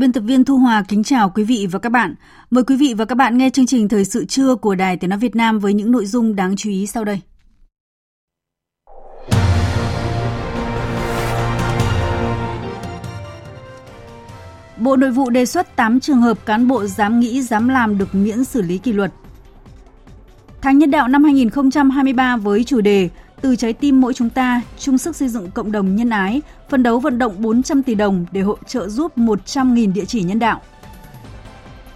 Biên tập viên Thu Hòa kính chào quý vị và các bạn. Mời quý vị và các bạn nghe chương trình Thời sự trưa của Đài Tiếng Nói Việt Nam với những nội dung đáng chú ý sau đây. Bộ Nội vụ đề xuất 8 trường hợp cán bộ dám nghĩ, dám làm được miễn xử lý kỷ luật. Tháng nhân đạo năm 2023 với chủ đề từ trái tim mỗi chúng ta, chung sức xây dựng cộng đồng nhân ái, phân đấu vận động 400 tỷ đồng để hỗ trợ giúp 100.000 địa chỉ nhân đạo.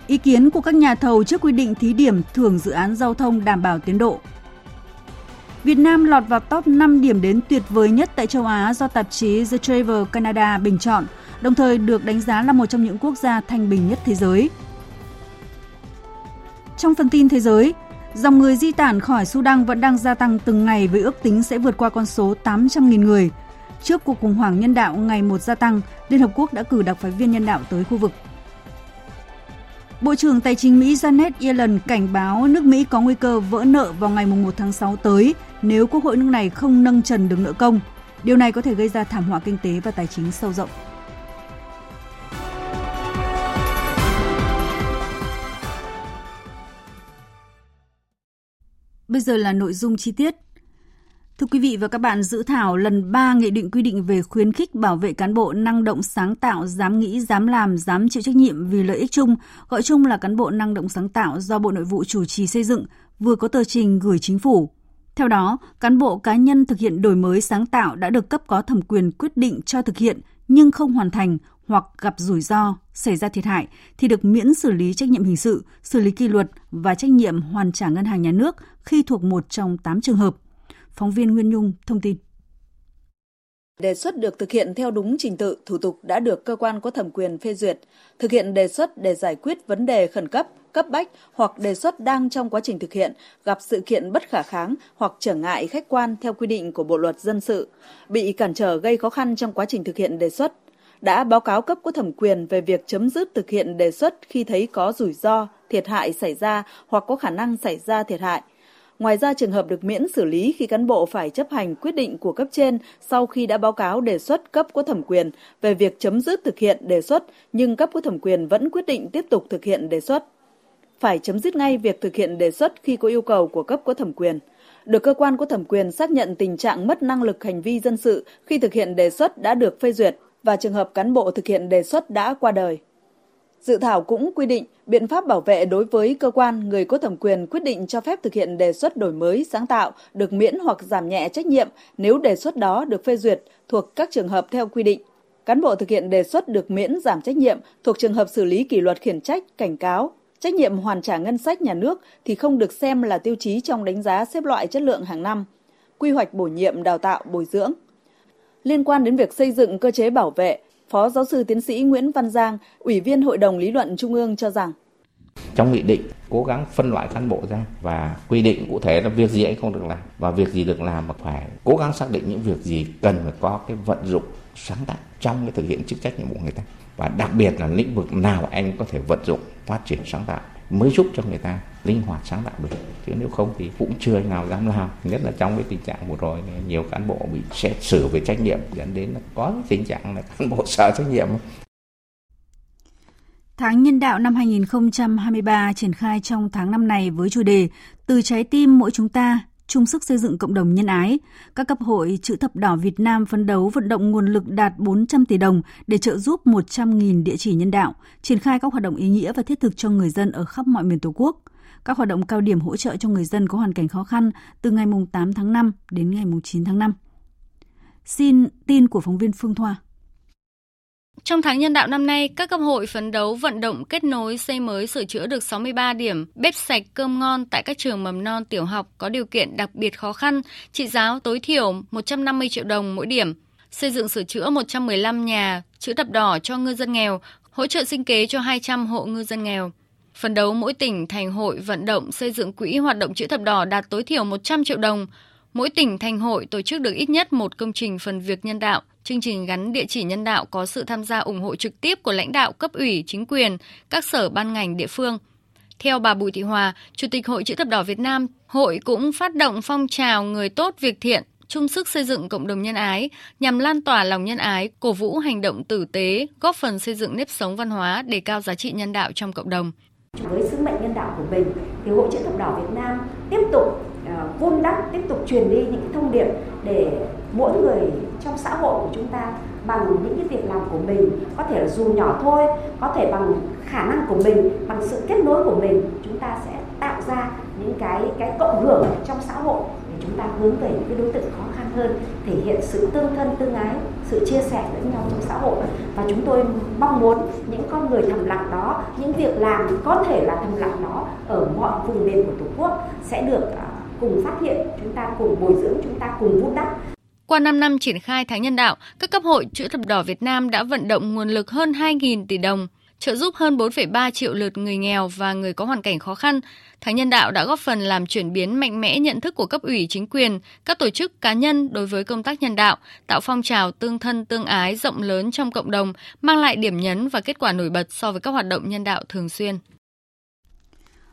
Ý kiến của các nhà thầu trước quy định thí điểm thưởng dự án giao thông đảm bảo tiến độ. Việt Nam lọt vào top 5 điểm đến tuyệt vời nhất tại châu Á do tạp chí The Travel Canada bình chọn, đồng thời được đánh giá là một trong những quốc gia thanh bình nhất thế giới. Trong phần tin thế giới, Dòng người di tản khỏi Sudan vẫn đang gia tăng từng ngày với ước tính sẽ vượt qua con số 800.000 người. Trước cuộc khủng hoảng nhân đạo ngày một gia tăng, Liên Hợp Quốc đã cử đặc phái viên nhân đạo tới khu vực. Bộ trưởng Tài chính Mỹ Janet Yellen cảnh báo nước Mỹ có nguy cơ vỡ nợ vào ngày 1 tháng 6 tới nếu Quốc hội nước này không nâng trần được nợ công. Điều này có thể gây ra thảm họa kinh tế và tài chính sâu rộng. Bây giờ là nội dung chi tiết. Thưa quý vị và các bạn, dự thảo lần 3 nghị định quy định về khuyến khích bảo vệ cán bộ năng động sáng tạo, dám nghĩ, dám làm, dám chịu trách nhiệm vì lợi ích chung, gọi chung là cán bộ năng động sáng tạo do Bộ Nội vụ chủ trì xây dựng, vừa có tờ trình gửi chính phủ. Theo đó, cán bộ cá nhân thực hiện đổi mới sáng tạo đã được cấp có thẩm quyền quyết định cho thực hiện nhưng không hoàn thành hoặc gặp rủi ro, xảy ra thiệt hại thì được miễn xử lý trách nhiệm hình sự, xử lý kỷ luật và trách nhiệm hoàn trả ngân hàng nhà nước khi thuộc một trong 8 trường hợp. Phóng viên Nguyên Nhung thông tin. Đề xuất được thực hiện theo đúng trình tự, thủ tục đã được cơ quan có thẩm quyền phê duyệt. Thực hiện đề xuất để giải quyết vấn đề khẩn cấp, cấp bách hoặc đề xuất đang trong quá trình thực hiện, gặp sự kiện bất khả kháng hoặc trở ngại khách quan theo quy định của Bộ luật dân sự, bị cản trở gây khó khăn trong quá trình thực hiện đề xuất, đã báo cáo cấp có thẩm quyền về việc chấm dứt thực hiện đề xuất khi thấy có rủi ro, thiệt hại xảy ra hoặc có khả năng xảy ra thiệt hại. Ngoài ra trường hợp được miễn xử lý khi cán bộ phải chấp hành quyết định của cấp trên sau khi đã báo cáo đề xuất cấp có thẩm quyền về việc chấm dứt thực hiện đề xuất nhưng cấp có thẩm quyền vẫn quyết định tiếp tục thực hiện đề xuất. Phải chấm dứt ngay việc thực hiện đề xuất khi có yêu cầu của cấp có thẩm quyền. Được cơ quan có thẩm quyền xác nhận tình trạng mất năng lực hành vi dân sự khi thực hiện đề xuất đã được phê duyệt và trường hợp cán bộ thực hiện đề xuất đã qua đời. Dự thảo cũng quy định biện pháp bảo vệ đối với cơ quan người có thẩm quyền quyết định cho phép thực hiện đề xuất đổi mới sáng tạo được miễn hoặc giảm nhẹ trách nhiệm nếu đề xuất đó được phê duyệt thuộc các trường hợp theo quy định. Cán bộ thực hiện đề xuất được miễn giảm trách nhiệm thuộc trường hợp xử lý kỷ luật khiển trách, cảnh cáo, trách nhiệm hoàn trả ngân sách nhà nước thì không được xem là tiêu chí trong đánh giá xếp loại chất lượng hàng năm, quy hoạch bổ nhiệm đào tạo bồi dưỡng. Liên quan đến việc xây dựng cơ chế bảo vệ, Phó giáo sư tiến sĩ Nguyễn Văn Giang, Ủy viên Hội đồng Lý luận Trung ương cho rằng. Trong nghị định cố gắng phân loại cán bộ ra và quy định cụ thể là việc gì anh không được làm và việc gì được làm mà phải cố gắng xác định những việc gì cần phải có cái vận dụng sáng tạo trong cái thực hiện chức trách nhiệm vụ người ta. Và đặc biệt là lĩnh vực nào anh có thể vận dụng phát triển sáng tạo mới giúp cho người ta linh hoạt sáng tạo được. Chứ nếu không thì cũng chưa nào dám làm nhất là trong cái tình trạng vừa rồi nhiều cán bộ bị xét xử về trách nhiệm dẫn đến là có tình trạng là cán bộ sợ trách nhiệm. Tháng nhân đạo năm 2023 triển khai trong tháng năm này với chủ đề Từ trái tim mỗi chúng ta, chung sức xây dựng cộng đồng nhân ái. Các cấp hội chữ thập đỏ Việt Nam phấn đấu vận động nguồn lực đạt 400 tỷ đồng để trợ giúp 100.000 địa chỉ nhân đạo, triển khai các hoạt động ý nghĩa và thiết thực cho người dân ở khắp mọi miền Tổ quốc. Các hoạt động cao điểm hỗ trợ cho người dân có hoàn cảnh khó khăn từ ngày 8 tháng 5 đến ngày 9 tháng 5. Xin tin của phóng viên Phương Thoa. Trong tháng nhân đạo năm nay, các cấp hội phấn đấu vận động kết nối xây mới sửa chữa được 63 điểm bếp sạch cơm ngon tại các trường mầm non tiểu học có điều kiện đặc biệt khó khăn, trị giá tối thiểu 150 triệu đồng mỗi điểm. Xây dựng sửa chữa 115 nhà chữ thập đỏ cho ngư dân nghèo, hỗ trợ sinh kế cho 200 hộ ngư dân nghèo. Phấn đấu mỗi tỉnh thành hội vận động xây dựng quỹ hoạt động chữ thập đỏ đạt tối thiểu 100 triệu đồng. Mỗi tỉnh thành hội tổ chức được ít nhất một công trình phần việc nhân đạo. Chương trình gắn địa chỉ nhân đạo có sự tham gia ủng hộ trực tiếp của lãnh đạo cấp ủy, chính quyền, các sở ban ngành địa phương. Theo bà Bùi Thị Hòa, Chủ tịch Hội Chữ thập đỏ Việt Nam, hội cũng phát động phong trào người tốt việc thiện chung sức xây dựng cộng đồng nhân ái nhằm lan tỏa lòng nhân ái, cổ vũ hành động tử tế, góp phần xây dựng nếp sống văn hóa, đề cao giá trị nhân đạo trong cộng đồng. Với sứ mệnh nhân đạo của mình, thì Hội chữ thập đỏ Việt Nam tiếp tục uh, vun đắp, tiếp tục truyền đi những thông điệp để mỗi người trong xã hội của chúng ta bằng những cái việc làm của mình, có thể là dù nhỏ thôi, có thể bằng khả năng của mình, bằng sự kết nối của mình, chúng ta sẽ tạo ra những cái cái cộng hưởng trong xã hội để chúng ta hướng về những cái đối tượng khó khăn hơn, thể hiện sự tương thân tương ái, sự chia sẻ lẫn nhau trong xã hội. Và chúng tôi mong muốn những con người thầm lặng đó, những việc làm có thể là thầm lặng đó ở mọi vùng miền của tổ quốc sẽ được à, cùng phát hiện, chúng ta cùng bồi dưỡng, chúng ta cùng vun đắp qua 5 năm triển khai tháng nhân đạo, các cấp hội chữ thập đỏ Việt Nam đã vận động nguồn lực hơn 2.000 tỷ đồng, trợ giúp hơn 4,3 triệu lượt người nghèo và người có hoàn cảnh khó khăn. Tháng nhân đạo đã góp phần làm chuyển biến mạnh mẽ nhận thức của cấp ủy chính quyền, các tổ chức cá nhân đối với công tác nhân đạo, tạo phong trào tương thân tương ái rộng lớn trong cộng đồng, mang lại điểm nhấn và kết quả nổi bật so với các hoạt động nhân đạo thường xuyên.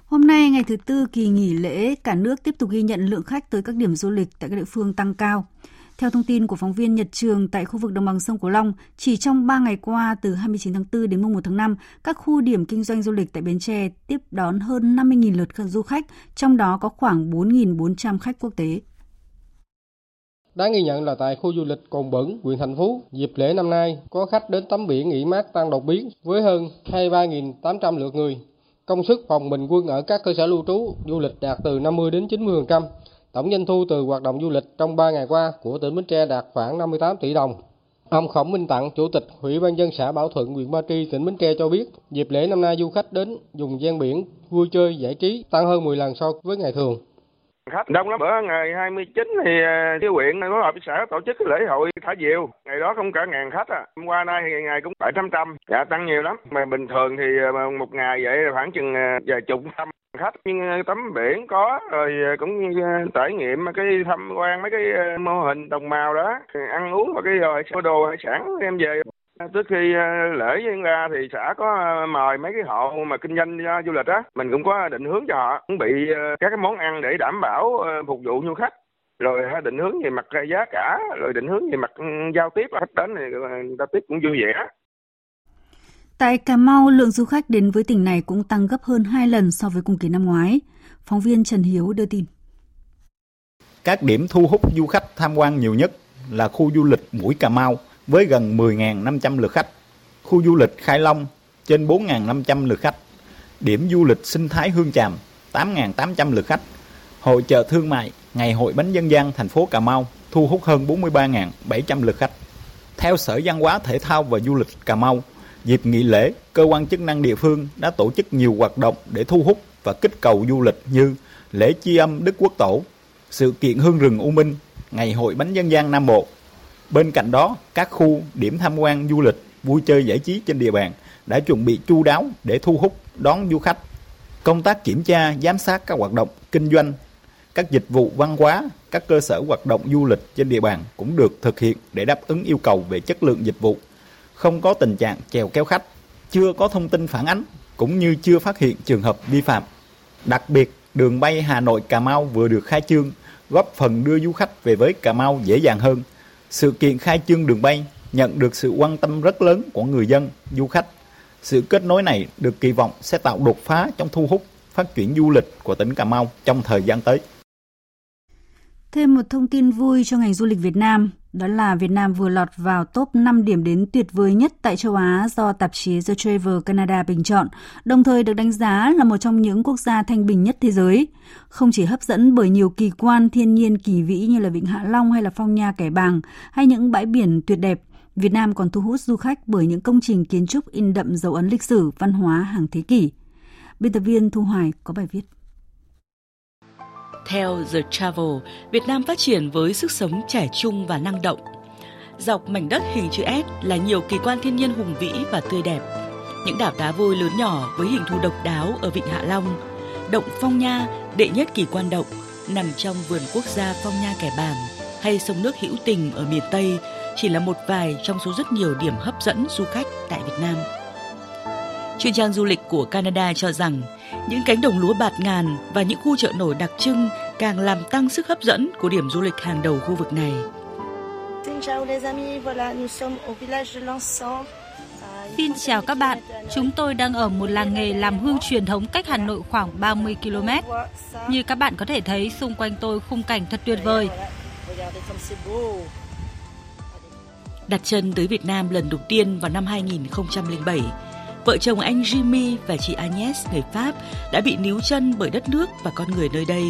Hôm nay, ngày thứ tư kỳ nghỉ lễ, cả nước tiếp tục ghi nhận lượng khách tới các điểm du lịch tại các địa phương tăng cao. Theo thông tin của phóng viên Nhật Trường tại khu vực đồng bằng sông Cửu Long, chỉ trong 3 ngày qua từ 29 tháng 4 đến mùng 1 tháng 5, các khu điểm kinh doanh du lịch tại Bến Tre tiếp đón hơn 50.000 lượt du khách, trong đó có khoảng 4.400 khách quốc tế. Đáng ghi nhận là tại khu du lịch Cồn Bẩn, huyện Thành Phú, dịp lễ năm nay có khách đến tắm biển nghỉ mát tăng đột biến với hơn 23.800 lượt người. Công suất phòng bình quân ở các cơ sở lưu trú du lịch đạt từ 50 đến 90%. Tổng doanh thu từ hoạt động du lịch trong 3 ngày qua của tỉnh Bến Tre đạt khoảng 58 tỷ đồng. Ông Khổng Minh Tặng, Chủ tịch Ủy ban dân xã Bảo Thuận, huyện Ba Tri, tỉnh Bến Tre cho biết, dịp lễ năm nay du khách đến dùng gian biển vui chơi giải trí tăng hơn 10 lần so với ngày thường. Khách đông lắm. Bữa ngày 29 thì cái huyện này phối hợp với xã tổ chức cái lễ hội thả diều. Ngày đó không cả ngàn khách à hôm qua nay thì ngày cũng bảy trăm trăm. Dạ tăng nhiều lắm. Mà bình thường thì à, một ngày vậy khoảng chừng à, vài chục trăm khách nhưng ờ, tắm biển có, rồi ờ, cũng ờ, trải nghiệm cái tham quan mấy cái mô hình đồng màu đó ăn uống và cái rồi mua đồ hải sản em về. À, trước khi lễ diễn ra thì xã có mời mấy cái hộ mà kinh doanh du lịch á, mình cũng có định hướng cho họ, chuẩn bị các cái món ăn để đảm bảo phục vụ du khách. Rồi định hướng về mặt giá cả, rồi định hướng về mặt ừ, giao tiếp khách đến thì ta tiếp cũng vui vẻ. Tại Cà Mau, lượng du khách đến với tỉnh này cũng tăng gấp hơn 2 lần so với cùng kỳ năm ngoái. Phóng viên Trần Hiếu đưa tin. Các điểm thu hút du khách tham quan nhiều nhất là khu du lịch Mũi Cà Mau với gần 10.500 lượt khách, khu du lịch Khai Long trên 4.500 lượt khách, điểm du lịch sinh thái Hương Tràm 8.800 lượt khách, hội chợ thương mại Ngày hội bánh dân gian thành phố Cà Mau thu hút hơn 43.700 lượt khách. Theo Sở Văn hóa Thể thao và Du lịch Cà Mau, Dịp nghỉ lễ, cơ quan chức năng địa phương đã tổ chức nhiều hoạt động để thu hút và kích cầu du lịch như lễ chi âm Đức Quốc Tổ, sự kiện hương rừng U Minh, ngày hội bánh dân gian Nam Bộ. Bên cạnh đó, các khu điểm tham quan du lịch, vui chơi giải trí trên địa bàn đã chuẩn bị chu đáo để thu hút đón du khách. Công tác kiểm tra, giám sát các hoạt động kinh doanh, các dịch vụ văn hóa, các cơ sở hoạt động du lịch trên địa bàn cũng được thực hiện để đáp ứng yêu cầu về chất lượng dịch vụ không có tình trạng chèo kéo khách, chưa có thông tin phản ánh cũng như chưa phát hiện trường hợp vi phạm. Đặc biệt, đường bay Hà Nội Cà Mau vừa được khai trương, góp phần đưa du khách về với Cà Mau dễ dàng hơn. Sự kiện khai trương đường bay nhận được sự quan tâm rất lớn của người dân, du khách. Sự kết nối này được kỳ vọng sẽ tạo đột phá trong thu hút phát triển du lịch của tỉnh Cà Mau trong thời gian tới. Thêm một thông tin vui cho ngành du lịch Việt Nam. Đó là Việt Nam vừa lọt vào top 5 điểm đến tuyệt vời nhất tại châu Á do tạp chí The Travel Canada bình chọn, đồng thời được đánh giá là một trong những quốc gia thanh bình nhất thế giới. Không chỉ hấp dẫn bởi nhiều kỳ quan thiên nhiên kỳ vĩ như là Vịnh Hạ Long hay là Phong Nha Kẻ Bàng hay những bãi biển tuyệt đẹp, Việt Nam còn thu hút du khách bởi những công trình kiến trúc in đậm dấu ấn lịch sử, văn hóa hàng thế kỷ. Biên tập viên Thu Hoài có bài viết. Theo The Travel, Việt Nam phát triển với sức sống trẻ trung và năng động. Dọc mảnh đất hình chữ S là nhiều kỳ quan thiên nhiên hùng vĩ và tươi đẹp. Những đảo đá vôi lớn nhỏ với hình thù độc đáo ở Vịnh Hạ Long, động Phong Nha, đệ nhất kỳ quan động, nằm trong vườn quốc gia Phong Nha Kẻ Bàng, hay sông nước hữu tình ở miền Tây chỉ là một vài trong số rất nhiều điểm hấp dẫn du khách tại Việt Nam. Chuyên trang du lịch của Canada cho rằng những cánh đồng lúa bạt ngàn và những khu chợ nổi đặc trưng càng làm tăng sức hấp dẫn của điểm du lịch hàng đầu khu vực này. Xin chào các bạn, chúng tôi đang ở một làng nghề làm hương truyền thống cách Hà Nội khoảng 30 km. Như các bạn có thể thấy, xung quanh tôi khung cảnh thật tuyệt vời. Đặt chân tới Việt Nam lần đầu tiên vào năm 2007, vợ chồng anh Jimmy và chị Agnes người Pháp đã bị níu chân bởi đất nước và con người nơi đây.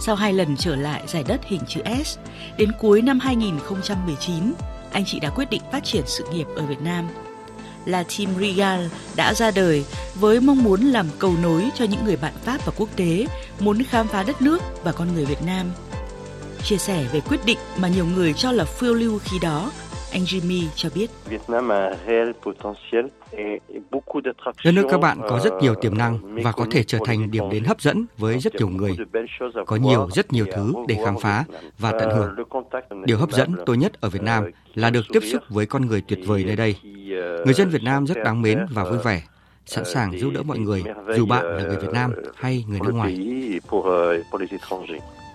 Sau hai lần trở lại giải đất hình chữ S, đến cuối năm 2019, anh chị đã quyết định phát triển sự nghiệp ở Việt Nam. Là Team Regal đã ra đời với mong muốn làm cầu nối cho những người bạn Pháp và quốc tế muốn khám phá đất nước và con người Việt Nam. Chia sẻ về quyết định mà nhiều người cho là phiêu lưu khi đó, anh Jimmy cho biết. Đất nước các bạn có rất nhiều tiềm năng và có thể trở thành điểm đến hấp dẫn với rất nhiều người. Có nhiều, rất nhiều thứ để khám phá và tận hưởng. Điều hấp dẫn tôi nhất ở Việt Nam là được tiếp xúc với con người tuyệt vời nơi đây. Người dân Việt Nam rất đáng mến và vui vẻ, sẵn sàng giúp đỡ mọi người, dù bạn là người Việt Nam hay người nước ngoài.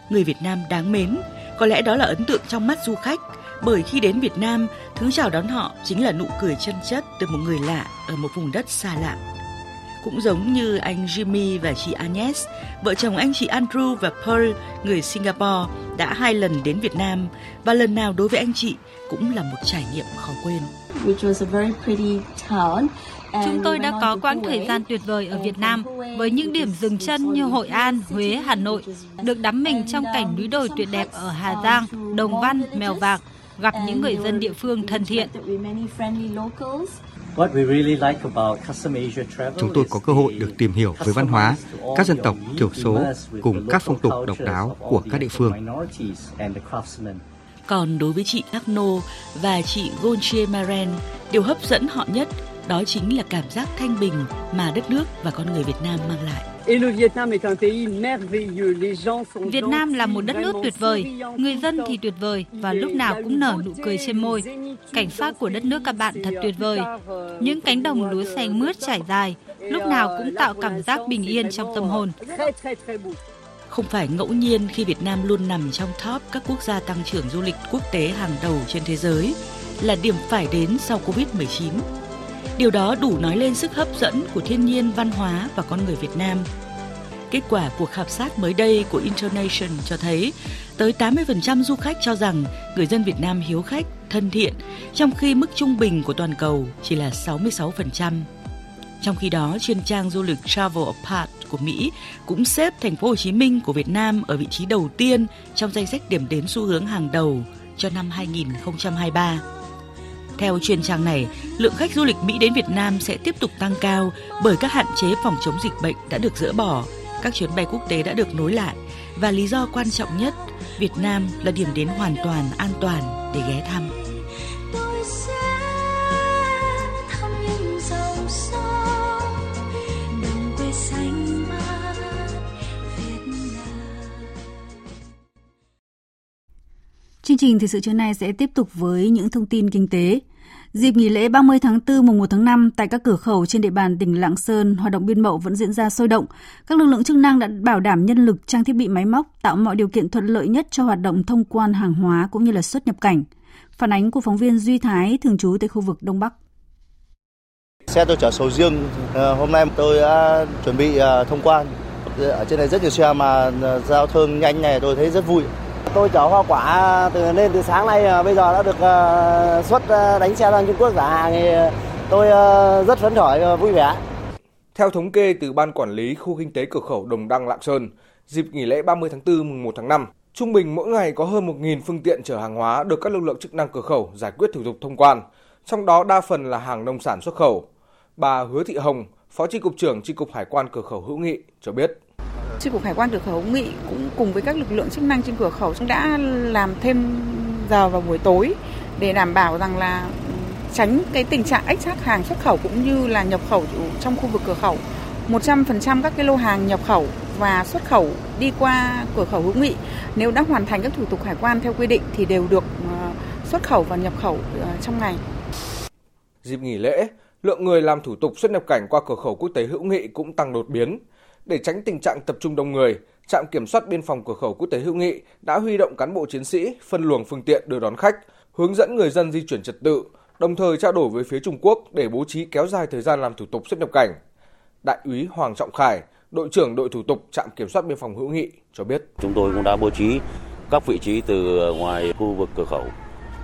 Người Việt Nam đáng mến, có lẽ đó là ấn tượng trong mắt du khách bởi khi đến Việt Nam, thứ chào đón họ chính là nụ cười chân chất từ một người lạ ở một vùng đất xa lạ. Cũng giống như anh Jimmy và chị Agnes, vợ chồng anh chị Andrew và Pearl, người Singapore, đã hai lần đến Việt Nam và lần nào đối với anh chị cũng là một trải nghiệm khó quên. Chúng tôi đã có quãng thời gian tuyệt vời ở Việt Nam với những điểm dừng chân như Hội An, Huế, Hà Nội, được đắm mình trong cảnh núi đồi tuyệt đẹp ở Hà Giang, Đồng Văn, Mèo Vạc, gặp những người dân địa phương thân thiện. Chúng tôi có cơ hội được tìm hiểu về văn hóa, các dân tộc thiểu số cùng các phong tục độc đáo của các địa phương. Còn đối với chị Agno và chị Gonchie Maren, điều hấp dẫn họ nhất đó chính là cảm giác thanh bình mà đất nước và con người Việt Nam mang lại. Việt Nam là một đất nước tuyệt vời, người dân thì tuyệt vời và lúc nào cũng nở nụ cười trên môi. Cảnh sát của đất nước các bạn thật tuyệt vời. Những cánh đồng lúa xanh mướt trải dài, lúc nào cũng tạo cảm giác bình yên trong tâm hồn. Không phải ngẫu nhiên khi Việt Nam luôn nằm trong top các quốc gia tăng trưởng du lịch quốc tế hàng đầu trên thế giới, là điểm phải đến sau Covid-19. Điều đó đủ nói lên sức hấp dẫn của thiên nhiên, văn hóa và con người Việt Nam. Kết quả cuộc khảo sát mới đây của Internation cho thấy tới 80% du khách cho rằng người dân Việt Nam hiếu khách, thân thiện, trong khi mức trung bình của toàn cầu chỉ là 66%. Trong khi đó, chuyên trang du lịch Travel Apart của Mỹ cũng xếp thành phố Hồ Chí Minh của Việt Nam ở vị trí đầu tiên trong danh sách điểm đến xu hướng hàng đầu cho năm 2023. Theo chuyên trang này, lượng khách du lịch Mỹ đến Việt Nam sẽ tiếp tục tăng cao bởi các hạn chế phòng chống dịch bệnh đã được dỡ bỏ, các chuyến bay quốc tế đã được nối lại và lý do quan trọng nhất, Việt Nam là điểm đến hoàn toàn an toàn để ghé thăm. Chương trình thời sự trưa nay sẽ tiếp tục với những thông tin kinh tế. Dịp nghỉ lễ 30 tháng 4 mùng 1 tháng 5 tại các cửa khẩu trên địa bàn tỉnh Lạng Sơn, hoạt động biên mậu vẫn diễn ra sôi động. Các lực lượng chức năng đã bảo đảm nhân lực, trang thiết bị máy móc, tạo mọi điều kiện thuận lợi nhất cho hoạt động thông quan hàng hóa cũng như là xuất nhập cảnh. Phản ánh của phóng viên Duy Thái thường trú tại khu vực Đông Bắc. Xe tôi chở sầu riêng, ờ, hôm nay tôi đã chuẩn bị ờ, thông quan. Ở trên này rất nhiều xe mà ờ, giao thương nhanh này tôi thấy rất vui Tôi chở hoa quả từ lên từ sáng nay ờ, bây giờ đã được ờ, xuất ờ, đánh xe sang Trung Quốc giả hàng thì tôi rất phấn khởi vui vẻ. Theo thống kê từ Ban Quản lý Khu Kinh tế Cửa khẩu Đồng Đăng Lạng Sơn, dịp nghỉ lễ 30 tháng 4 mùng 1 tháng 5, trung bình mỗi ngày có hơn 1.000 phương tiện chở hàng hóa được các lực lượng chức năng cửa khẩu giải quyết thủ tục thông quan, trong đó đa phần là hàng nông sản xuất khẩu. Bà Hứa Thị Hồng, Phó Chi cục trưởng Chi cục Hải quan cửa khẩu Hữu Nghị cho biết. Chi cục Hải quan cửa khẩu Hữu Nghị cũng cùng với các lực lượng chức năng trên cửa khẩu đã làm thêm giờ vào buổi tối để đảm bảo rằng là tránh cái tình trạng ách tắc hàng xuất khẩu cũng như là nhập khẩu trong khu vực cửa khẩu. 100% các cái lô hàng nhập khẩu và xuất khẩu đi qua cửa khẩu hữu nghị nếu đã hoàn thành các thủ tục hải quan theo quy định thì đều được ờ, xuất khẩu và nhập khẩu ờ, trong ngày. Dịp nghỉ lễ, lượng người làm thủ tục xuất nhập cảnh qua cửa khẩu quốc tế hữu nghị cũng tăng đột biến. Để tránh tình trạng tập trung đông người, trạm kiểm soát biên phòng cửa khẩu quốc tế hữu nghị đã huy động cán bộ chiến sĩ phân luồng phương tiện đưa đón khách, hướng dẫn người dân di chuyển trật tự, đồng thời trao đổi với phía Trung Quốc để bố trí kéo dài thời gian làm thủ tục xuất nhập cảnh. Đại úy Hoàng Trọng Khải, đội trưởng đội thủ tục trạm kiểm soát biên phòng hữu nghị cho biết. Chúng tôi cũng đã bố trí các vị trí từ ngoài khu vực cửa khẩu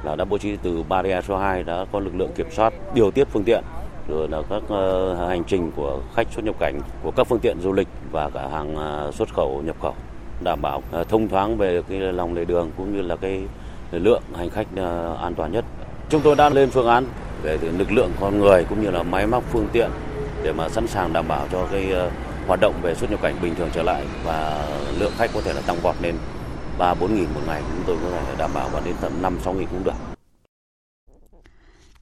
là đã bố trí từ barrier số 2 đã có lực lượng kiểm soát điều tiết phương tiện rồi là các ờ, hành trình của khách xuất nhập cảnh, của các phương tiện du lịch và cả hàng ờ, xuất khẩu, nhập khẩu đảm bảo ờ, thông thoáng về cái lòng lề đường cũng như là cái lượng hành khách an toàn nhất. Chúng tôi đã lên phương án về lực lượng con người cũng như là máy móc phương tiện để mà sẵn sàng đảm bảo cho cái hoạt động về xuất nhập cảnh bình thường trở lại và lượng khách có thể là tăng vọt lên 3 4 nghìn một ngày chúng tôi có thể đảm bảo và đến tận 5 6 nghìn cũng được.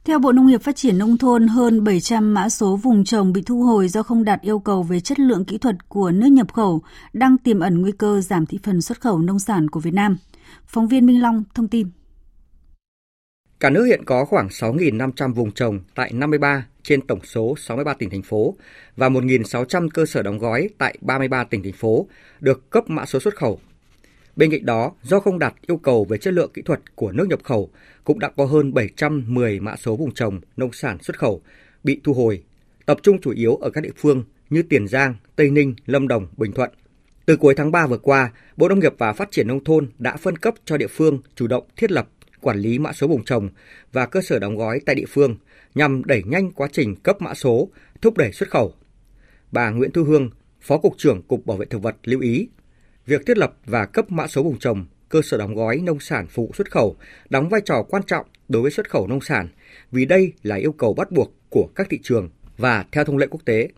Theo Bộ Nông nghiệp Phát triển Nông thôn, hơn 700 mã số vùng trồng bị thu hồi do không đạt yêu cầu về chất lượng kỹ thuật của nước nhập khẩu, đang tiềm ẩn nguy cơ giảm thị phần xuất khẩu nông sản của Việt Nam. Phóng viên Minh Long thông tin. Cả nước hiện có khoảng 6.500 vùng trồng tại 53 trên tổng số 63 tỉnh thành phố và 1.600 cơ sở đóng gói tại 33 tỉnh thành phố được cấp mã số xuất khẩu. Bên cạnh đó, do không đạt yêu cầu về chất lượng kỹ thuật của nước nhập khẩu, cũng đã có hơn 710 mã số vùng trồng nông sản xuất khẩu bị thu hồi, tập trung chủ yếu ở các địa phương như Tiền Giang, Tây Ninh, Lâm Đồng, Bình Thuận. Từ cuối tháng 3 vừa qua, Bộ Nông nghiệp và Phát triển Nông thôn đã phân cấp cho địa phương chủ động thiết lập quản lý mã số vùng trồng và cơ sở đóng gói tại địa phương nhằm đẩy nhanh quá trình cấp mã số, thúc đẩy xuất khẩu. Bà Nguyễn Thu Hương, Phó Cục trưởng Cục Bảo vệ Thực vật lưu ý, việc thiết lập và cấp mã số vùng trồng, cơ sở đóng gói nông sản phục xuất khẩu đóng vai trò quan trọng đối với xuất khẩu nông sản vì đây là yêu cầu bắt buộc của các thị trường và theo thông lệ quốc tế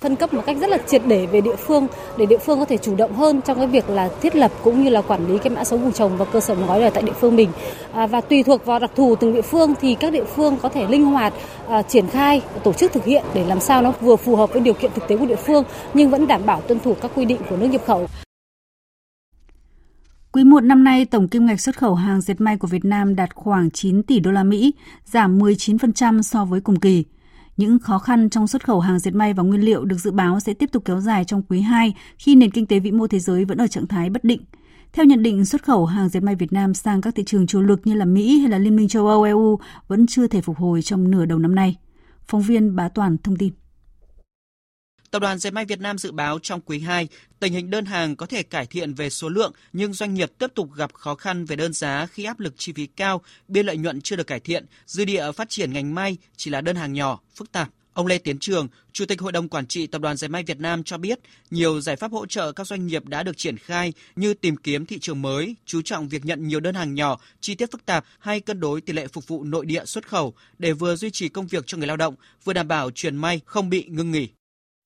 phân cấp một cách rất là triệt để về địa phương để địa phương có thể chủ động hơn trong cái việc là thiết lập cũng như là quản lý cái mã số vùng trồng và cơ sở đóng gói ở tại địa phương mình à, và tùy thuộc vào đặc thù từng địa phương thì các địa phương có thể linh hoạt à, triển khai tổ chức thực hiện để làm sao nó vừa phù hợp với điều kiện thực tế của địa phương nhưng vẫn đảm bảo tuân thủ các quy định của nước nhập khẩu. Quý 1 năm nay, tổng kim ngạch xuất khẩu hàng dệt may của Việt Nam đạt khoảng 9 tỷ đô la Mỹ, giảm 19% so với cùng kỳ. Những khó khăn trong xuất khẩu hàng dệt may và nguyên liệu được dự báo sẽ tiếp tục kéo dài trong quý 2 khi nền kinh tế vĩ mô thế giới vẫn ở trạng thái bất định. Theo nhận định, xuất khẩu hàng dệt may Việt Nam sang các thị trường chủ lực như là Mỹ hay là Liên minh châu Âu EU vẫn chưa thể phục hồi trong nửa đầu năm nay. Phóng viên Bá Toàn thông tin. Tập đoàn Dệt may Việt Nam dự báo trong quý 2, tình hình đơn hàng có thể cải thiện về số lượng nhưng doanh nghiệp tiếp tục gặp khó khăn về đơn giá khi áp lực chi phí cao, biên lợi nhuận chưa được cải thiện, dư địa phát triển ngành may chỉ là đơn hàng nhỏ, phức tạp. Ông Lê Tiến Trường, Chủ tịch Hội đồng Quản trị Tập đoàn Dệt may Việt Nam cho biết, nhiều giải pháp hỗ trợ các doanh nghiệp đã được triển khai như tìm kiếm thị trường mới, chú trọng việc nhận nhiều đơn hàng nhỏ, chi tiết phức tạp hay cân đối tỷ lệ phục vụ nội địa xuất khẩu để vừa duy trì công việc cho người lao động, vừa đảm bảo truyền may không bị ngưng nghỉ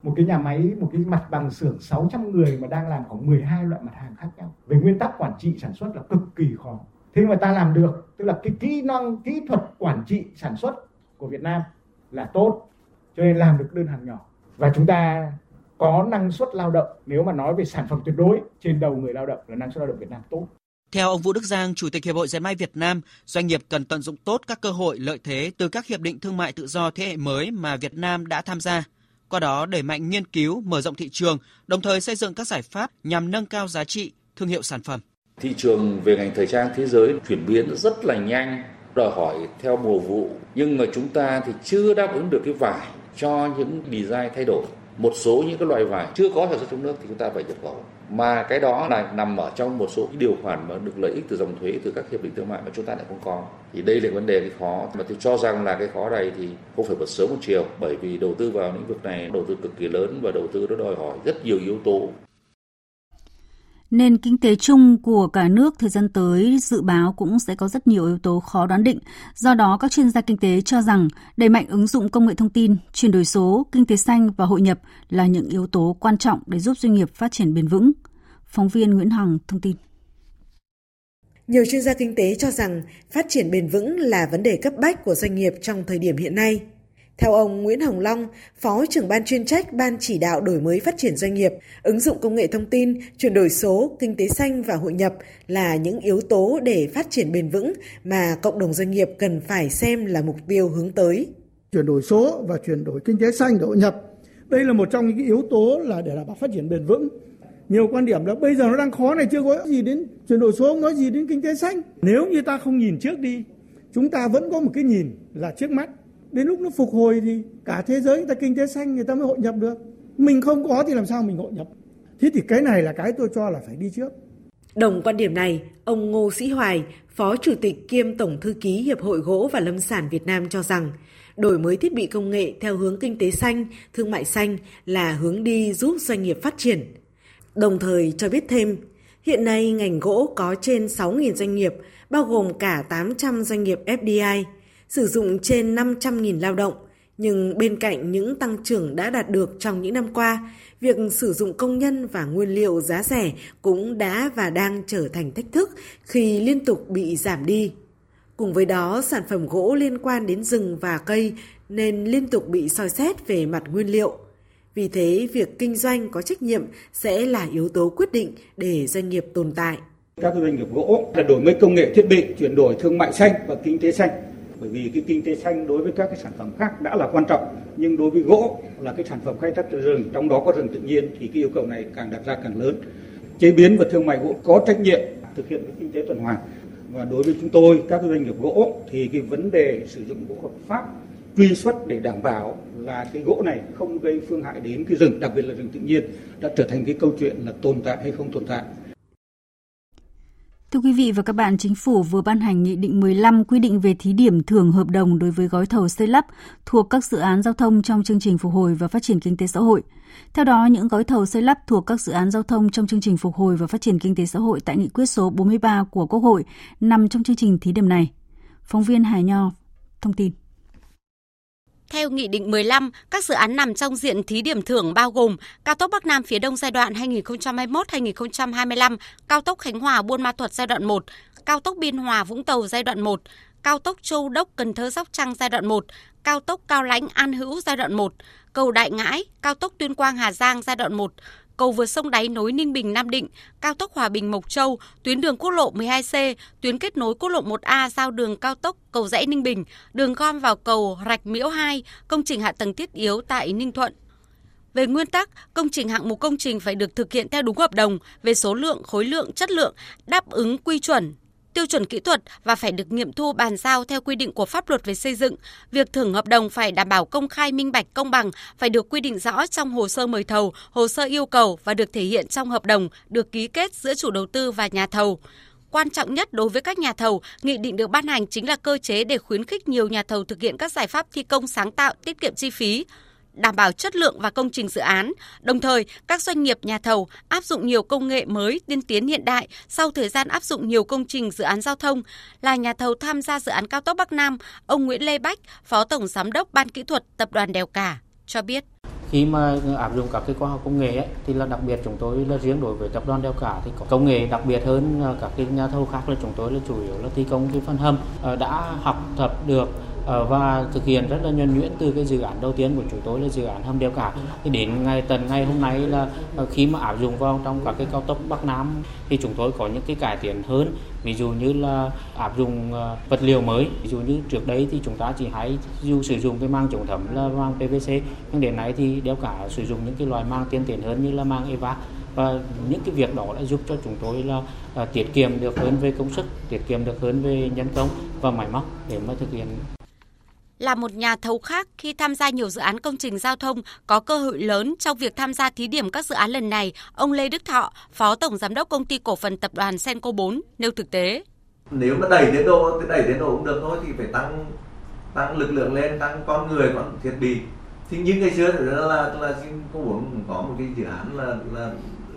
một cái nhà máy một cái mặt bằng xưởng 600 người mà đang làm khoảng 12 loại mặt hàng khác nhau. Về nguyên tắc quản trị sản xuất là cực kỳ khó. Thế mà ta làm được tức là cái kỹ năng kỹ thuật quản trị sản xuất của Việt Nam là tốt cho nên làm được đơn hàng nhỏ. Và chúng ta có năng suất lao động. Nếu mà nói về sản phẩm tuyệt đối trên đầu người lao động là năng suất lao động Việt Nam tốt. Theo ông Vũ Đức Giang, Chủ tịch Hiệp hội Dệt may Việt Nam, doanh nghiệp cần tận dụng tốt các cơ hội lợi thế từ các hiệp định thương mại tự do thế hệ mới mà Việt Nam đã tham gia qua đó đẩy mạnh nghiên cứu, mở rộng thị trường, đồng thời xây dựng các giải pháp nhằm nâng cao giá trị thương hiệu sản phẩm. Thị trường về ngành thời trang thế giới chuyển biến rất là nhanh, đòi hỏi theo mùa vụ, nhưng mà chúng ta thì chưa đáp ứng được cái vải cho những design thay đổi. Một số những cái loại vải chưa có sản xuất trong nước thì chúng ta phải nhập khẩu mà cái đó là nằm ở trong một số điều khoản mà được lợi ích từ dòng thuế, từ các hiệp định thương mại mà chúng ta lại không có. Thì đây là vấn đề cái khó. Mà tôi cho rằng là cái khó này thì không phải một sớm một chiều, bởi vì đầu tư vào lĩnh vực này, đầu tư cực kỳ lớn và đầu tư nó đòi hỏi rất nhiều yếu tố. Nền kinh tế chung của cả nước thời gian tới dự báo cũng sẽ có rất nhiều yếu tố khó đoán định. Do đó, các chuyên gia kinh tế cho rằng đẩy mạnh ứng dụng công nghệ thông tin, chuyển đổi số, kinh tế xanh và hội nhập là những yếu tố quan trọng để giúp doanh nghiệp phát triển bền vững. Phóng viên Nguyễn Hằng thông tin. Nhiều chuyên gia kinh tế cho rằng phát triển bền vững là vấn đề cấp bách của doanh nghiệp trong thời điểm hiện nay. Theo ông Nguyễn Hồng Long, Phó trưởng ban chuyên trách Ban chỉ đạo đổi mới phát triển doanh nghiệp, ứng dụng công nghệ thông tin, chuyển đổi số, kinh tế xanh và hội nhập là những yếu tố để phát triển bền vững mà cộng đồng doanh nghiệp cần phải xem là mục tiêu hướng tới. Chuyển đổi số và chuyển đổi kinh tế xanh và hội nhập, đây là một trong những yếu tố là để đảm bảo phát triển bền vững. Nhiều quan điểm là bây giờ nó đang khó này chưa có gì đến chuyển đổi số, nói gì đến kinh tế xanh. Nếu như ta không nhìn trước đi, chúng ta vẫn có một cái nhìn là trước mắt đến lúc nó phục hồi thì cả thế giới người ta kinh tế xanh người ta mới hội nhập được. Mình không có thì làm sao mình hội nhập? Thế thì cái này là cái tôi cho là phải đi trước. Đồng quan điểm này, ông Ngô Sĩ Hoài, Phó Chủ tịch kiêm Tổng Thư ký Hiệp hội Gỗ và Lâm sản Việt Nam cho rằng, đổi mới thiết bị công nghệ theo hướng kinh tế xanh, thương mại xanh là hướng đi giúp doanh nghiệp phát triển. Đồng thời cho biết thêm, hiện nay ngành gỗ có trên 6.000 doanh nghiệp, bao gồm cả 800 doanh nghiệp FDI – sử dụng trên 500.000 lao động, nhưng bên cạnh những tăng trưởng đã đạt được trong những năm qua, việc sử dụng công nhân và nguyên liệu giá rẻ cũng đã và đang trở thành thách thức khi liên tục bị giảm đi. Cùng với đó, sản phẩm gỗ liên quan đến rừng và cây nên liên tục bị soi xét về mặt nguyên liệu. Vì thế, việc kinh doanh có trách nhiệm sẽ là yếu tố quyết định để doanh nghiệp tồn tại. Các doanh nghiệp gỗ là đổi mới công nghệ thiết bị, chuyển đổi thương mại xanh và kinh tế xanh bởi vì cái kinh tế xanh đối với các cái sản phẩm khác đã là quan trọng, nhưng đối với gỗ là cái sản phẩm khai thác từ rừng, trong đó có rừng tự nhiên thì cái yêu cầu này càng đặt ra càng lớn. Chế biến và thương mại gỗ có trách nhiệm thực hiện cái kinh tế tuần hoàn. Và đối với chúng tôi, các doanh nghiệp gỗ thì cái vấn đề sử dụng gỗ hợp pháp, truy xuất để đảm bảo là cái gỗ này không gây phương hại đến cái rừng, đặc biệt là rừng tự nhiên, đã trở thành cái câu chuyện là tồn tại hay không tồn tại. Thưa quý vị và các bạn, Chính phủ vừa ban hành Nghị định 15 quy định về thí điểm thưởng hợp đồng đối với gói thầu xây lắp thuộc các dự án giao thông trong chương trình phục hồi và phát triển kinh tế xã hội. Theo đó, những gói thầu xây lắp thuộc các dự án giao thông trong chương trình phục hồi và phát triển kinh tế xã hội tại nghị quyết số 43 của Quốc hội nằm trong chương trình thí điểm này. Phóng viên Hải Nho thông tin. Theo Nghị định 15, các dự án nằm trong diện thí điểm thưởng bao gồm cao tốc Bắc Nam phía Đông giai đoạn 2021-2025, cao tốc Khánh Hòa Buôn Ma Thuột giai đoạn 1, cao tốc Biên Hòa Vũng Tàu giai đoạn 1, cao tốc Châu Đốc Cần Thơ Sóc Trăng giai đoạn 1, cao tốc Cao Lãnh An Hữu giai đoạn 1, cầu Đại Ngãi, cao tốc Tuyên Quang Hà Giang giai đoạn 1, cầu vượt sông Đáy nối Ninh Bình Nam Định, cao tốc Hòa Bình Mộc Châu, tuyến đường quốc lộ 12C, tuyến kết nối quốc lộ 1A giao đường cao tốc cầu rẽ Ninh Bình, đường gom vào cầu Rạch Miễu 2, công trình hạ tầng thiết yếu tại Ninh Thuận. Về nguyên tắc, công trình hạng mục công trình phải được thực hiện theo đúng hợp đồng về số lượng, khối lượng, chất lượng, đáp ứng quy chuẩn, tiêu chuẩn kỹ thuật và phải được nghiệm thu bàn giao theo quy định của pháp luật về xây dựng. Việc thưởng hợp đồng phải đảm bảo công khai minh bạch công bằng, phải được quy định rõ trong hồ sơ mời thầu, hồ sơ yêu cầu và được thể hiện trong hợp đồng được ký kết giữa chủ đầu tư và nhà thầu. Quan trọng nhất đối với các nhà thầu, nghị định được ban hành chính là cơ chế để khuyến khích nhiều nhà thầu thực hiện các giải pháp thi công sáng tạo, tiết kiệm chi phí đảm bảo chất lượng và công trình dự án. Đồng thời, các doanh nghiệp nhà thầu áp dụng nhiều công nghệ mới tiên tiến hiện đại sau thời gian áp dụng nhiều công trình dự án giao thông. Là nhà thầu tham gia dự án cao tốc Bắc Nam, ông Nguyễn Lê Bách, Phó Tổng Giám đốc Ban Kỹ thuật Tập đoàn Đèo Cả, cho biết khi mà áp dụng các cái khoa học công nghệ ấy, thì là đặc biệt chúng tôi là riêng đối với tập đoàn đeo cả thì có công nghệ đặc biệt hơn à, các cái nhà thầu khác là chúng tôi là chủ yếu là thi công cái phần hầm ờ, đã học tập được Ờ, và thực hiện rất là nhuần nhuyễn từ cái dự án đầu tiên của chúng tôi là dự án hầm đeo cả. Thì đến ngày tận ngày hôm nay là ờ, khi mà áp dụng vào trong các cái cao tốc Bắc Nam thì chúng tôi có những cái cải tiến hơn. Ví dụ như là áp dụng ờ, vật liệu mới. Ví dụ như trước đây thì chúng ta chỉ hay dù sử dụng cái mang chống thấm là mang PVC nhưng đến nay thì đeo cả sử dụng những cái loại mang tiên tiến hơn như là mang EVA và những cái việc đó đã giúp cho chúng tôi là tiết kiệm được hơn về công sức, tiết kiệm được hơn về nhân công và máy móc để mà thực hiện là một nhà thầu khác khi tham gia nhiều dự án công trình giao thông có cơ hội lớn trong việc tham gia thí điểm các dự án lần này, ông Lê Đức Thọ, Phó Tổng Giám đốc Công ty Cổ phần Tập đoàn Senco 4 nêu thực tế. Nếu mà đẩy tiến độ thì đẩy tiến độ cũng được thôi thì phải tăng tăng lực lượng lên, tăng con người, con thiết bị. Thì những ngày xưa thì là là, Senco 4 có một cái dự án là là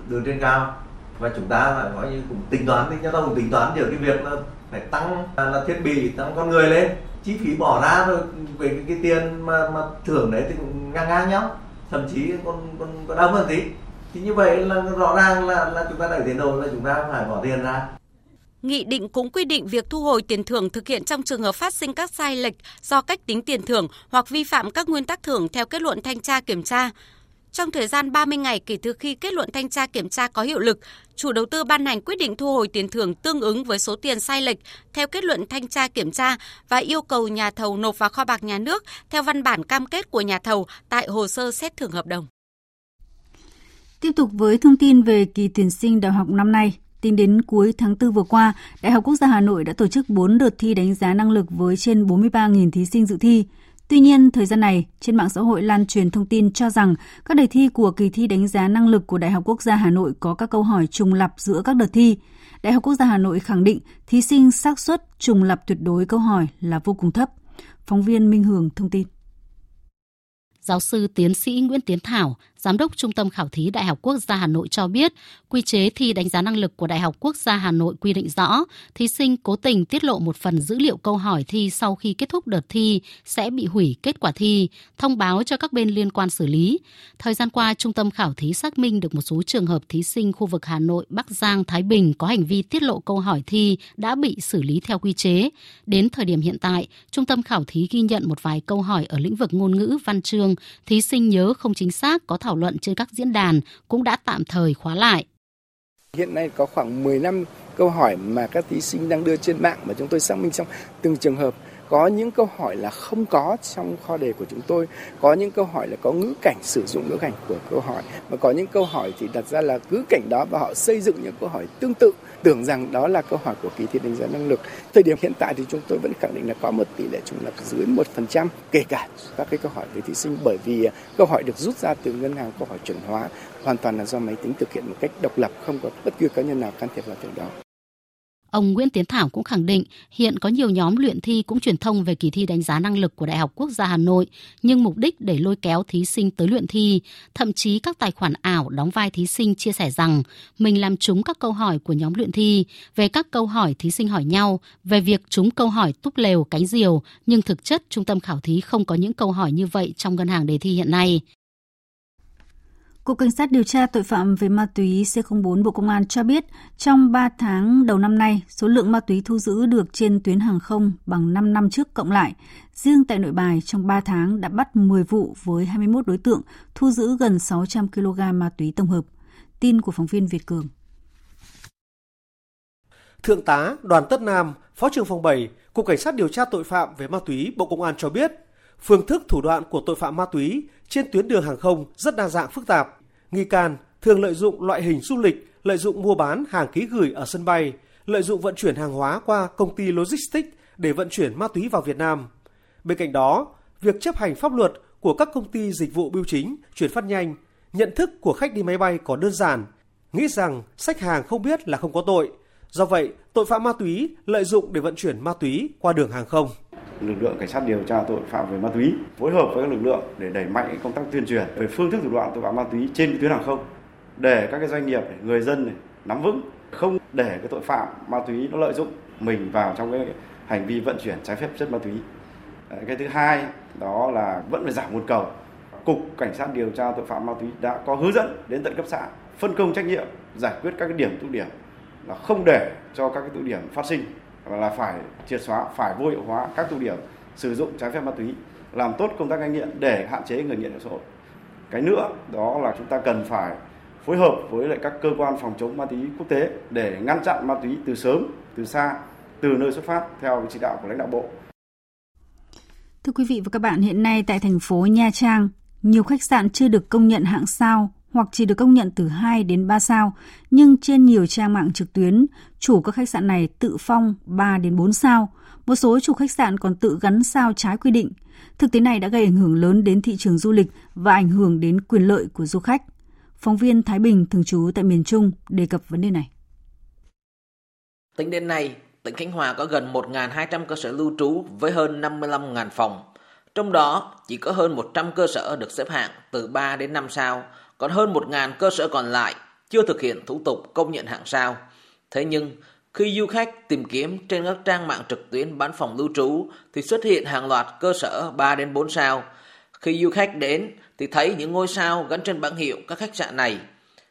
đường trên cao và chúng ta là gọi như cũng tính toán thì chúng ta cũng tính toán được cái việc là phải tăng là thiết bị tăng con người lên chi phí bỏ ra rồi về cái, cái tiền mà mà thưởng đấy thì cũng ngang ngang nhau. Thậm chí còn còn còn đông hơn tí. Thì như vậy là rõ ràng là là chúng ta đẩy tiền đồ là chúng ta phải bỏ tiền ra. Nghị định cũng quy định việc thu hồi tiền thưởng thực hiện trong trường hợp phát sinh các sai lệch do cách tính tiền thưởng hoặc vi phạm các nguyên tắc thưởng theo kết luận thanh tra kiểm tra. Trong thời gian 30 ngày kể từ khi kết luận thanh tra kiểm tra có hiệu lực, chủ đầu tư ban hành quyết định thu hồi tiền thưởng tương ứng với số tiền sai lệch theo kết luận thanh tra kiểm tra và yêu cầu nhà thầu nộp vào kho bạc nhà nước theo văn bản cam kết của nhà thầu tại hồ sơ xét thưởng hợp đồng. Tiếp tục với thông tin về kỳ tuyển sinh đại học năm nay, tính đến cuối tháng 4 vừa qua, Đại học Quốc gia Hà Nội đã tổ chức 4 đợt thi đánh giá năng lực với trên 43.000 thí sinh dự thi. Tuy nhiên, thời gian này, trên mạng xã hội lan truyền thông tin cho rằng các đề thi của kỳ thi đánh giá năng lực của Đại học Quốc gia Hà Nội có các câu hỏi trùng lặp giữa các đợt thi. Đại học Quốc gia Hà Nội khẳng định thí sinh xác suất trùng lặp tuyệt đối câu hỏi là vô cùng thấp. Phóng viên Minh Hường thông tin. Giáo sư tiến sĩ Nguyễn Tiến Thảo, Giám đốc Trung tâm Khảo thí Đại học Quốc gia Hà Nội cho biết, quy chế thi đánh giá năng lực của Đại học Quốc gia Hà Nội quy định rõ, thí sinh cố tình tiết lộ một phần dữ liệu câu hỏi thi sau khi kết thúc đợt thi sẽ bị hủy kết quả thi, thông báo cho các bên liên quan xử lý. Thời gian qua, Trung tâm Khảo thí xác minh được một số trường hợp thí sinh khu vực Hà Nội, Bắc Giang, Thái Bình có hành vi tiết lộ câu hỏi thi đã bị xử lý theo quy chế. Đến thời điểm hiện tại, Trung tâm Khảo thí ghi nhận một vài câu hỏi ở lĩnh vực ngôn ngữ, văn chương, thí sinh nhớ không chính xác có thảo thảo luận trên các diễn đàn cũng đã tạm thời khóa lại. Hiện nay có khoảng 15 câu hỏi mà các thí sinh đang đưa trên mạng mà chúng tôi xác minh trong từng trường hợp có những câu hỏi là không có trong kho đề của chúng tôi, có những câu hỏi là có ngữ cảnh sử dụng ngữ cảnh của câu hỏi và có những câu hỏi thì đặt ra là ngữ cảnh đó và họ xây dựng những câu hỏi tương tự tưởng rằng đó là câu hỏi của kỳ thi đánh giá năng lực. Thời điểm hiện tại thì chúng tôi vẫn khẳng định là có một tỷ lệ trùng lập dưới một phần trăm, kể cả các cái câu hỏi về thí sinh. Bởi vì à, câu hỏi được rút ra từ ngân hàng, câu hỏi chuẩn hóa hoàn toàn là do máy tính thực hiện một cách độc lập, không có bất cứ cá nhân nào can thiệp vào việc đó. Ông Nguyễn Tiến Thảo cũng khẳng định hiện có nhiều nhóm luyện thi cũng truyền thông về kỳ thi đánh giá năng lực của Đại học Quốc gia Hà Nội, nhưng mục đích để lôi kéo thí sinh tới luyện thi. Thậm chí các tài khoản ảo đóng vai thí sinh chia sẻ rằng mình làm trúng các câu hỏi của nhóm luyện thi về các câu hỏi thí sinh hỏi nhau, về việc trúng câu hỏi túp lều cánh diều, nhưng thực chất trung tâm khảo thí không có những câu hỏi như vậy trong ngân hàng đề thi hiện nay. Cục Cảnh sát điều tra tội phạm về ma túy C04 Bộ Công an cho biết, trong 3 tháng đầu năm nay, số lượng ma túy thu giữ được trên tuyến hàng không bằng 5 năm trước cộng lại. Riêng tại nội bài, trong 3 tháng đã bắt 10 vụ với 21 đối tượng, thu giữ gần 600 kg ma túy tổng hợp. Tin của phóng viên Việt Cường. Thượng tá Đoàn Tất Nam, Phó trưởng phòng 7, Cục Cảnh sát điều tra tội phạm về ma túy Bộ Công an cho biết, phương thức thủ đoạn của tội phạm ma túy trên tuyến đường hàng không rất đa dạng phức tạp. Nghi can thường lợi dụng loại hình du lịch, lợi dụng mua bán hàng ký gửi ở sân bay, lợi dụng vận chuyển hàng hóa qua công ty logistics để vận chuyển ma túy vào Việt Nam. Bên cạnh đó, việc chấp hành pháp luật của các công ty dịch vụ bưu chính, chuyển phát nhanh, nhận thức của khách đi máy bay có đơn giản, nghĩ rằng sách hàng không biết là không có tội. Do vậy, tội phạm ma túy lợi dụng để vận chuyển ma túy qua đường hàng không lực lượng cảnh sát điều tra tội phạm về ma túy phối hợp với các lực lượng để đẩy mạnh công tác tuyên truyền về phương thức thủ đoạn tội phạm ma túy trên tuyến hàng không để các cái doanh nghiệp người dân này, nắm vững không để cái tội phạm ma túy nó lợi dụng mình vào trong cái hành vi vận chuyển trái phép chất ma túy. Cái thứ hai đó là vẫn phải giảm nguồn cầu. Cục cảnh sát điều tra tội phạm ma túy đã có hướng dẫn đến tận cấp xã phân công trách nhiệm giải quyết các cái điểm tụ điểm là không để cho các cái tụ điểm phát sinh là phải triệt xóa, phải vô hiệu hóa các tụ điểm sử dụng trái phép ma túy, làm tốt công tác cai nghiện để hạn chế người nghiện ở xã hội. Cái nữa đó là chúng ta cần phải phối hợp với lại các cơ quan phòng chống ma túy quốc tế để ngăn chặn ma túy từ sớm, từ xa, từ nơi xuất phát theo chỉ đạo của lãnh đạo bộ. Thưa quý vị và các bạn, hiện nay tại thành phố Nha Trang, nhiều khách sạn chưa được công nhận hạng sao hoặc chỉ được công nhận từ 2 đến 3 sao, nhưng trên nhiều trang mạng trực tuyến, chủ các khách sạn này tự phong 3 đến 4 sao. Một số chủ khách sạn còn tự gắn sao trái quy định. Thực tế này đã gây ảnh hưởng lớn đến thị trường du lịch và ảnh hưởng đến quyền lợi của du khách. Phóng viên Thái Bình thường trú tại miền Trung đề cập vấn đề này. Tính đến nay, tỉnh Khánh Hòa có gần 1.200 cơ sở lưu trú với hơn 55.000 phòng. Trong đó, chỉ có hơn 100 cơ sở được xếp hạng từ 3 đến 5 sao, còn hơn 1.000 cơ sở còn lại chưa thực hiện thủ tục công nhận hạng sao. Thế nhưng, khi du khách tìm kiếm trên các trang mạng trực tuyến bán phòng lưu trú thì xuất hiện hàng loạt cơ sở 3 đến 4 sao. Khi du khách đến thì thấy những ngôi sao gắn trên bảng hiệu các khách sạn này.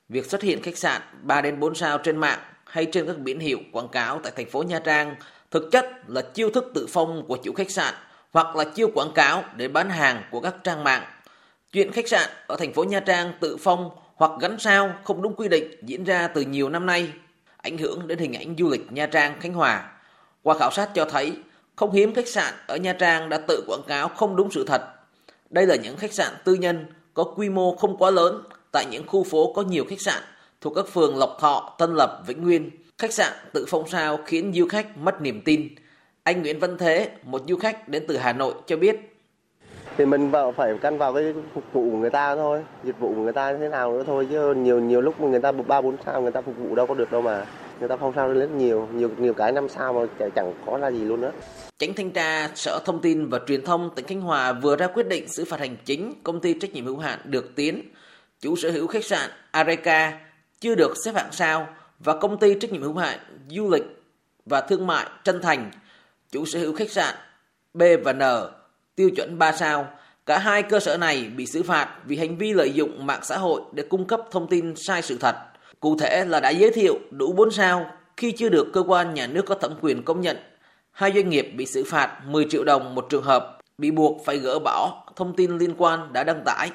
Việc xuất hiện khách sạn 3 đến 4 sao trên mạng hay trên các biển hiệu quảng cáo tại thành phố Nha Trang thực chất là chiêu thức tự phong của chủ khách sạn hoặc là chiêu quảng cáo để bán hàng của các trang mạng. Chuyện khách sạn ở thành phố Nha Trang tự phong hoặc gắn sao không đúng quy định diễn ra từ nhiều năm nay, ảnh hưởng đến hình ảnh du lịch Nha Trang, Khánh Hòa. Qua khảo sát cho thấy, không hiếm khách sạn ở Nha Trang đã tự quảng cáo không đúng sự thật. Đây là những khách sạn tư nhân có quy mô không quá lớn tại những khu phố có nhiều khách sạn thuộc các phường Lộc Thọ, Tân Lập, Vĩnh Nguyên. Khách sạn tự phong sao khiến du khách mất niềm tin. Anh Nguyễn Văn Thế, một du khách đến từ Hà Nội cho biết. Thì mình vào phải căn vào cái phục vụ của người ta thôi, dịch vụ của người ta thế nào nữa thôi chứ nhiều nhiều lúc người ta ba bốn sao người ta phục vụ đâu có được đâu mà. Người ta phong sao lên rất nhiều, nhiều nhiều cái năm sao mà chẳng có là gì luôn nữa. Chánh thanh tra Sở Thông tin và Truyền thông tỉnh Khánh Hòa vừa ra quyết định xử phạt hành chính công ty trách nhiệm hữu hạn Được Tiến, chủ sở hữu khách sạn Areca chưa được xếp hạng sao và công ty trách nhiệm hữu hạn du lịch và thương mại Trân Thành, chủ sở hữu khách sạn B và N tiêu chuẩn 3 sao. Cả hai cơ sở này bị xử phạt vì hành vi lợi dụng mạng xã hội để cung cấp thông tin sai sự thật. Cụ thể là đã giới thiệu đủ 4 sao khi chưa được cơ quan nhà nước có thẩm quyền công nhận. Hai doanh nghiệp bị xử phạt 10 triệu đồng một trường hợp, bị buộc phải gỡ bỏ thông tin liên quan đã đăng tải.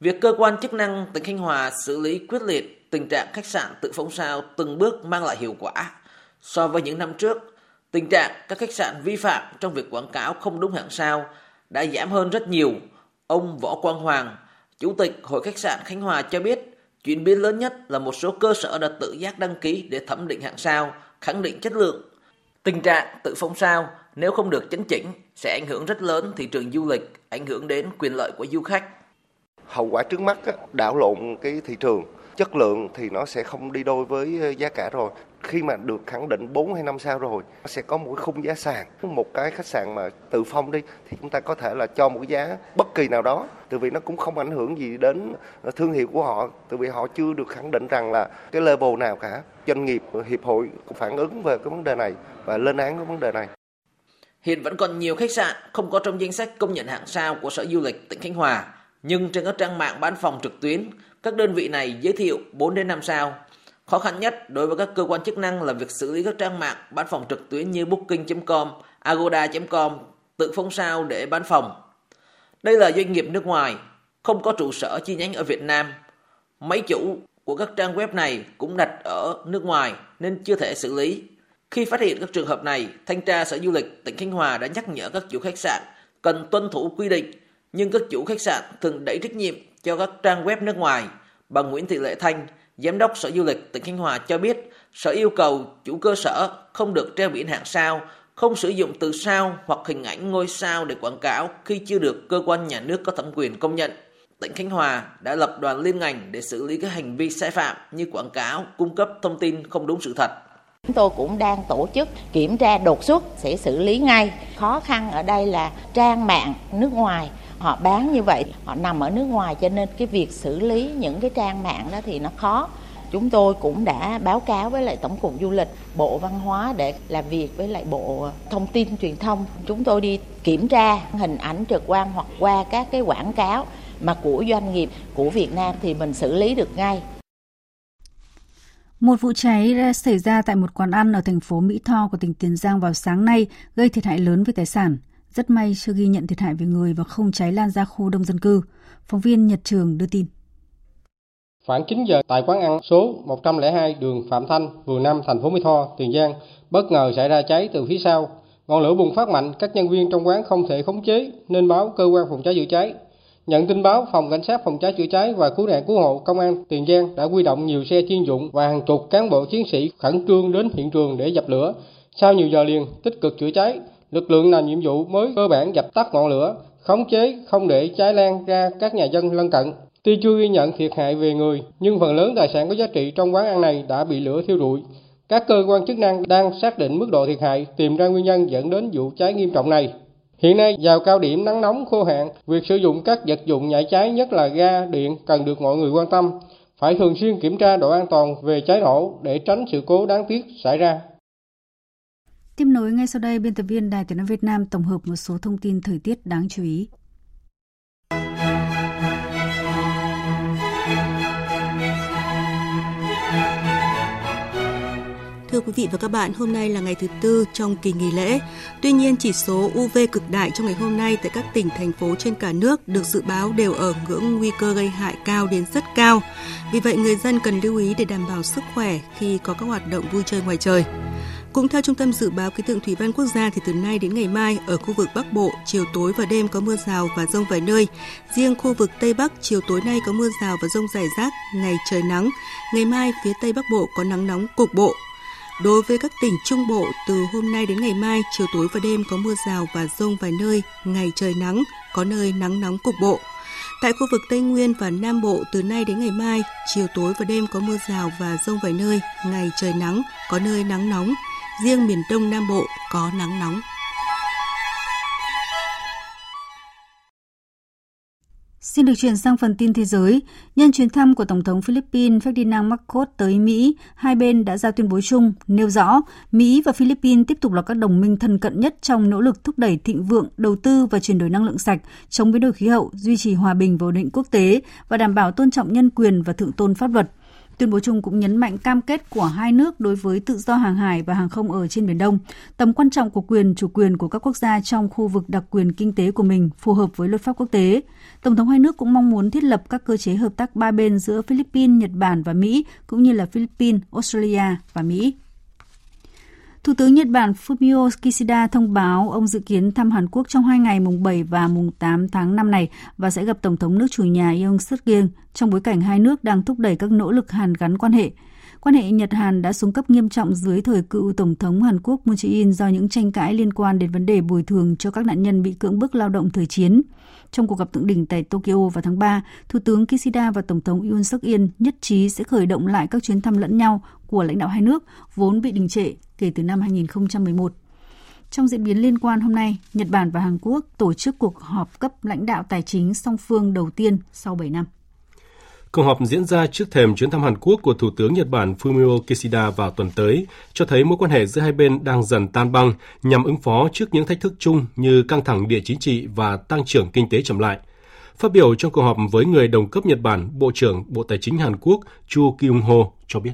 Việc cơ quan chức năng tỉnh Khánh Hòa xử lý quyết liệt tình trạng khách sạn tự phóng sao từng bước mang lại hiệu quả. So với những năm trước, tình trạng các khách sạn vi phạm trong việc quảng cáo không đúng hạng sao đã giảm hơn rất nhiều. Ông Võ Quang Hoàng, Chủ tịch Hội khách sạn Khánh Hòa cho biết, chuyển biến lớn nhất là một số cơ sở đã tự giác đăng ký để thẩm định hạng sao, khẳng định chất lượng. Tình trạng tự phong sao nếu không được chấn chỉnh sẽ ảnh hưởng rất lớn thị trường du lịch, ảnh hưởng đến quyền lợi của du khách. Hậu quả trước mắt đảo lộn cái thị trường chất lượng thì nó sẽ không đi đôi với ờ, giá cả rồi khi mà được khẳng định 4 hay 5 sao rồi nó sẽ có một cái khung giá sàn. Một cái khách sạn mà tự phong đi thì chúng ta có thể là cho một cái giá bất kỳ nào đó từ vì nó cũng không ảnh hưởng gì đến thương hiệu của họ từ vì họ chưa được khẳng định rằng là cái level nào cả. Doanh nghiệp hiệp hội phản ứng về cái vấn đề này và lên án cái vấn đề này. Hiện vẫn còn nhiều khách sạn không có trong danh sách công nhận hạng sao của Sở Du lịch tỉnh Khánh Hòa, nhưng trên các trang mạng bán phòng trực tuyến các đơn vị này giới thiệu 4 đến 5 sao. Khó khăn nhất đối với các cơ quan chức năng là việc xử lý các trang mạng bán phòng trực tuyến như booking.com, agoda.com, tự phong sao để bán phòng. Đây là doanh nghiệp nước ngoài, không có trụ sở chi nhánh ở Việt Nam. Máy chủ của các trang web này cũng đặt ở nước ngoài nên chưa thể xử lý. Khi phát hiện các trường hợp này, Thanh tra Sở Du lịch tỉnh Khánh Hòa đã nhắc nhở các chủ khách sạn cần tuân thủ quy định, nhưng các chủ khách sạn thường đẩy trách nhiệm cho các trang web nước ngoài. Bà Nguyễn Thị Lệ Thanh, Giám đốc Sở Du lịch tỉnh Khánh Hòa cho biết, Sở yêu cầu chủ cơ sở không được treo biển hạng sao, không sử dụng từ sao hoặc hình ảnh ngôi sao để quảng cáo khi chưa được cơ quan nhà nước có thẩm quyền công nhận. Tỉnh Khánh Hòa đã lập đoàn liên ngành để xử lý các hành vi sai phạm như quảng cáo, cung cấp thông tin không đúng sự thật. Chúng tôi cũng đang tổ chức kiểm tra đột xuất sẽ xử lý ngay. Khó khăn ở đây là trang mạng nước ngoài họ bán như vậy họ nằm ở nước ngoài cho nên cái việc xử lý những cái trang mạng đó thì nó khó. Chúng tôi cũng đã báo cáo với lại tổng cục du lịch bộ văn hóa để làm việc với lại bộ thông tin truyền thông. Chúng tôi đi kiểm tra hình ảnh trực quan hoặc qua các cái quảng cáo mà của doanh nghiệp của Việt Nam thì mình xử lý được ngay. Một vụ cháy đã xảy ra tại một quán ăn ở thành phố Mỹ Tho của tỉnh Tiền Giang vào sáng nay, gây thiệt hại lớn về tài sản. Rất may chưa ghi nhận thiệt hại về người và không cháy lan ra khu đông dân cư. Phóng viên Nhật Trường đưa tin. Khoảng 9 giờ tại quán ăn số 102 đường Phạm Thanh, phường 5, thành phố Mỹ Tho, Tiền Giang, bất ngờ xảy ra cháy từ phía sau. Ngọn lửa bùng phát mạnh, các nhân viên trong quán không thể khống chế nên báo cơ quan phòng cháy chữa cháy. Nhận tin báo, phòng cảnh sát phòng cháy chữa cháy và cứu nạn cứu hộ công an Tiền Giang đã huy động nhiều xe chuyên dụng và hàng chục cán bộ chiến sĩ khẩn trương đến hiện trường để dập lửa. Sau nhiều giờ liền tích cực chữa cháy, lực lượng làm nhiệm vụ mới cơ bản dập tắt ngọn lửa, khống chế không để cháy lan ra các nhà dân lân cận. Tuy chưa ghi nhận thiệt hại về người, nhưng phần lớn tài sản có giá trị trong quán ăn này đã bị lửa thiêu rụi. Các cơ quan chức năng đang xác định mức độ thiệt hại, tìm ra nguyên nhân dẫn đến vụ cháy nghiêm trọng này. Hiện nay, vào cao điểm nắng nóng khô hạn, việc sử dụng các vật dụng nhảy cháy nhất là ga, điện cần được mọi người quan tâm. Phải thường xuyên kiểm tra độ an toàn về cháy nổ để tránh sự cố đáng tiếc xảy ra. Tiếp nối ngay sau đây, biên tập viên Đài Tiếng nói Việt Nam tổng hợp một số thông tin thời tiết đáng chú ý. Thưa quý vị và các bạn, hôm nay là ngày thứ tư trong kỳ nghỉ lễ. Tuy nhiên, chỉ số UV cực đại trong ngày hôm nay tại các tỉnh, thành phố trên cả nước được dự báo đều ở ngưỡng nguy cơ gây hại cao đến rất cao. Vì vậy, người dân cần lưu ý để đảm bảo sức khỏe khi có các hoạt động vui chơi ngoài trời. Cũng theo Trung tâm Dự báo Khí tượng Thủy văn Quốc gia thì từ nay đến ngày mai ở khu vực Bắc Bộ, chiều tối và đêm có mưa rào và rông vài nơi. Riêng khu vực Tây Bắc, chiều tối nay có mưa rào và rông rải rác, ngày trời nắng. Ngày mai phía Tây Bắc Bộ có nắng nóng cục bộ, Đối với các tỉnh Trung Bộ, từ hôm nay đến ngày mai, chiều tối và đêm có mưa rào và rông vài nơi, ngày trời nắng, có nơi nắng nóng cục bộ. Tại khu vực Tây Nguyên và Nam Bộ, từ nay đến ngày mai, chiều tối và đêm có mưa rào và rông vài nơi, ngày trời nắng, có nơi nắng nóng. Riêng miền Đông Nam Bộ có nắng nóng. Xin được chuyển sang phần tin thế giới. Nhân chuyến thăm của Tổng thống Philippines Ferdinand Marcos tới Mỹ, hai bên đã ra tuyên bố chung nêu rõ Mỹ và Philippines tiếp tục là các đồng minh thân cận nhất trong nỗ lực thúc đẩy thịnh vượng, đầu tư và chuyển đổi năng lượng sạch, chống biến đổi khí hậu, duy trì hòa bình và ổn định quốc tế và đảm bảo tôn trọng nhân quyền và thượng tôn pháp luật. Tuyên bố chung cũng nhấn mạnh cam kết của hai nước đối với tự do hàng hải và hàng không ở trên Biển Đông, tầm quan trọng của quyền chủ quyền của các quốc gia trong khu vực đặc quyền kinh tế của mình phù hợp với luật pháp quốc tế. Tổng thống hai nước cũng mong muốn thiết lập các cơ chế hợp tác ba bên giữa Philippines, Nhật Bản và Mỹ, cũng như là Philippines, Australia và Mỹ. Thủ tướng Nhật Bản Fumio Kishida thông báo ông dự kiến thăm Hàn Quốc trong hai ngày mùng 7 và mùng 8 tháng 5 này và sẽ gặp Tổng thống nước chủ nhà Yoon suk yeol trong bối cảnh hai nước đang thúc đẩy các nỗ lực hàn gắn quan hệ. Quan hệ Nhật-Hàn đã xuống cấp nghiêm trọng dưới thời cựu Tổng thống Hàn Quốc Moon Jae-in do những tranh cãi liên quan đến vấn đề bồi thường cho các nạn nhân bị cưỡng bức lao động thời chiến. Trong cuộc gặp thượng đỉnh tại Tokyo vào tháng 3, Thủ tướng Kishida và Tổng thống Yoon suk yeol nhất trí sẽ khởi động lại các chuyến thăm lẫn nhau của lãnh đạo hai nước vốn bị đình trệ kể từ năm 2011. Trong diễn biến liên quan hôm nay, Nhật Bản và Hàn Quốc tổ chức cuộc họp cấp lãnh đạo tài chính song phương đầu tiên sau 7 năm. Cuộc họp diễn ra trước thềm chuyến thăm Hàn Quốc của Thủ tướng Nhật Bản Fumio Kishida vào tuần tới, cho thấy mối quan hệ giữa hai bên đang dần tan băng nhằm ứng phó trước những thách thức chung như căng thẳng địa chính trị và tăng trưởng kinh tế chậm lại. Phát biểu trong cuộc họp với người đồng cấp Nhật Bản, Bộ trưởng Bộ Tài chính Hàn Quốc Chu Kyung-ho cho biết.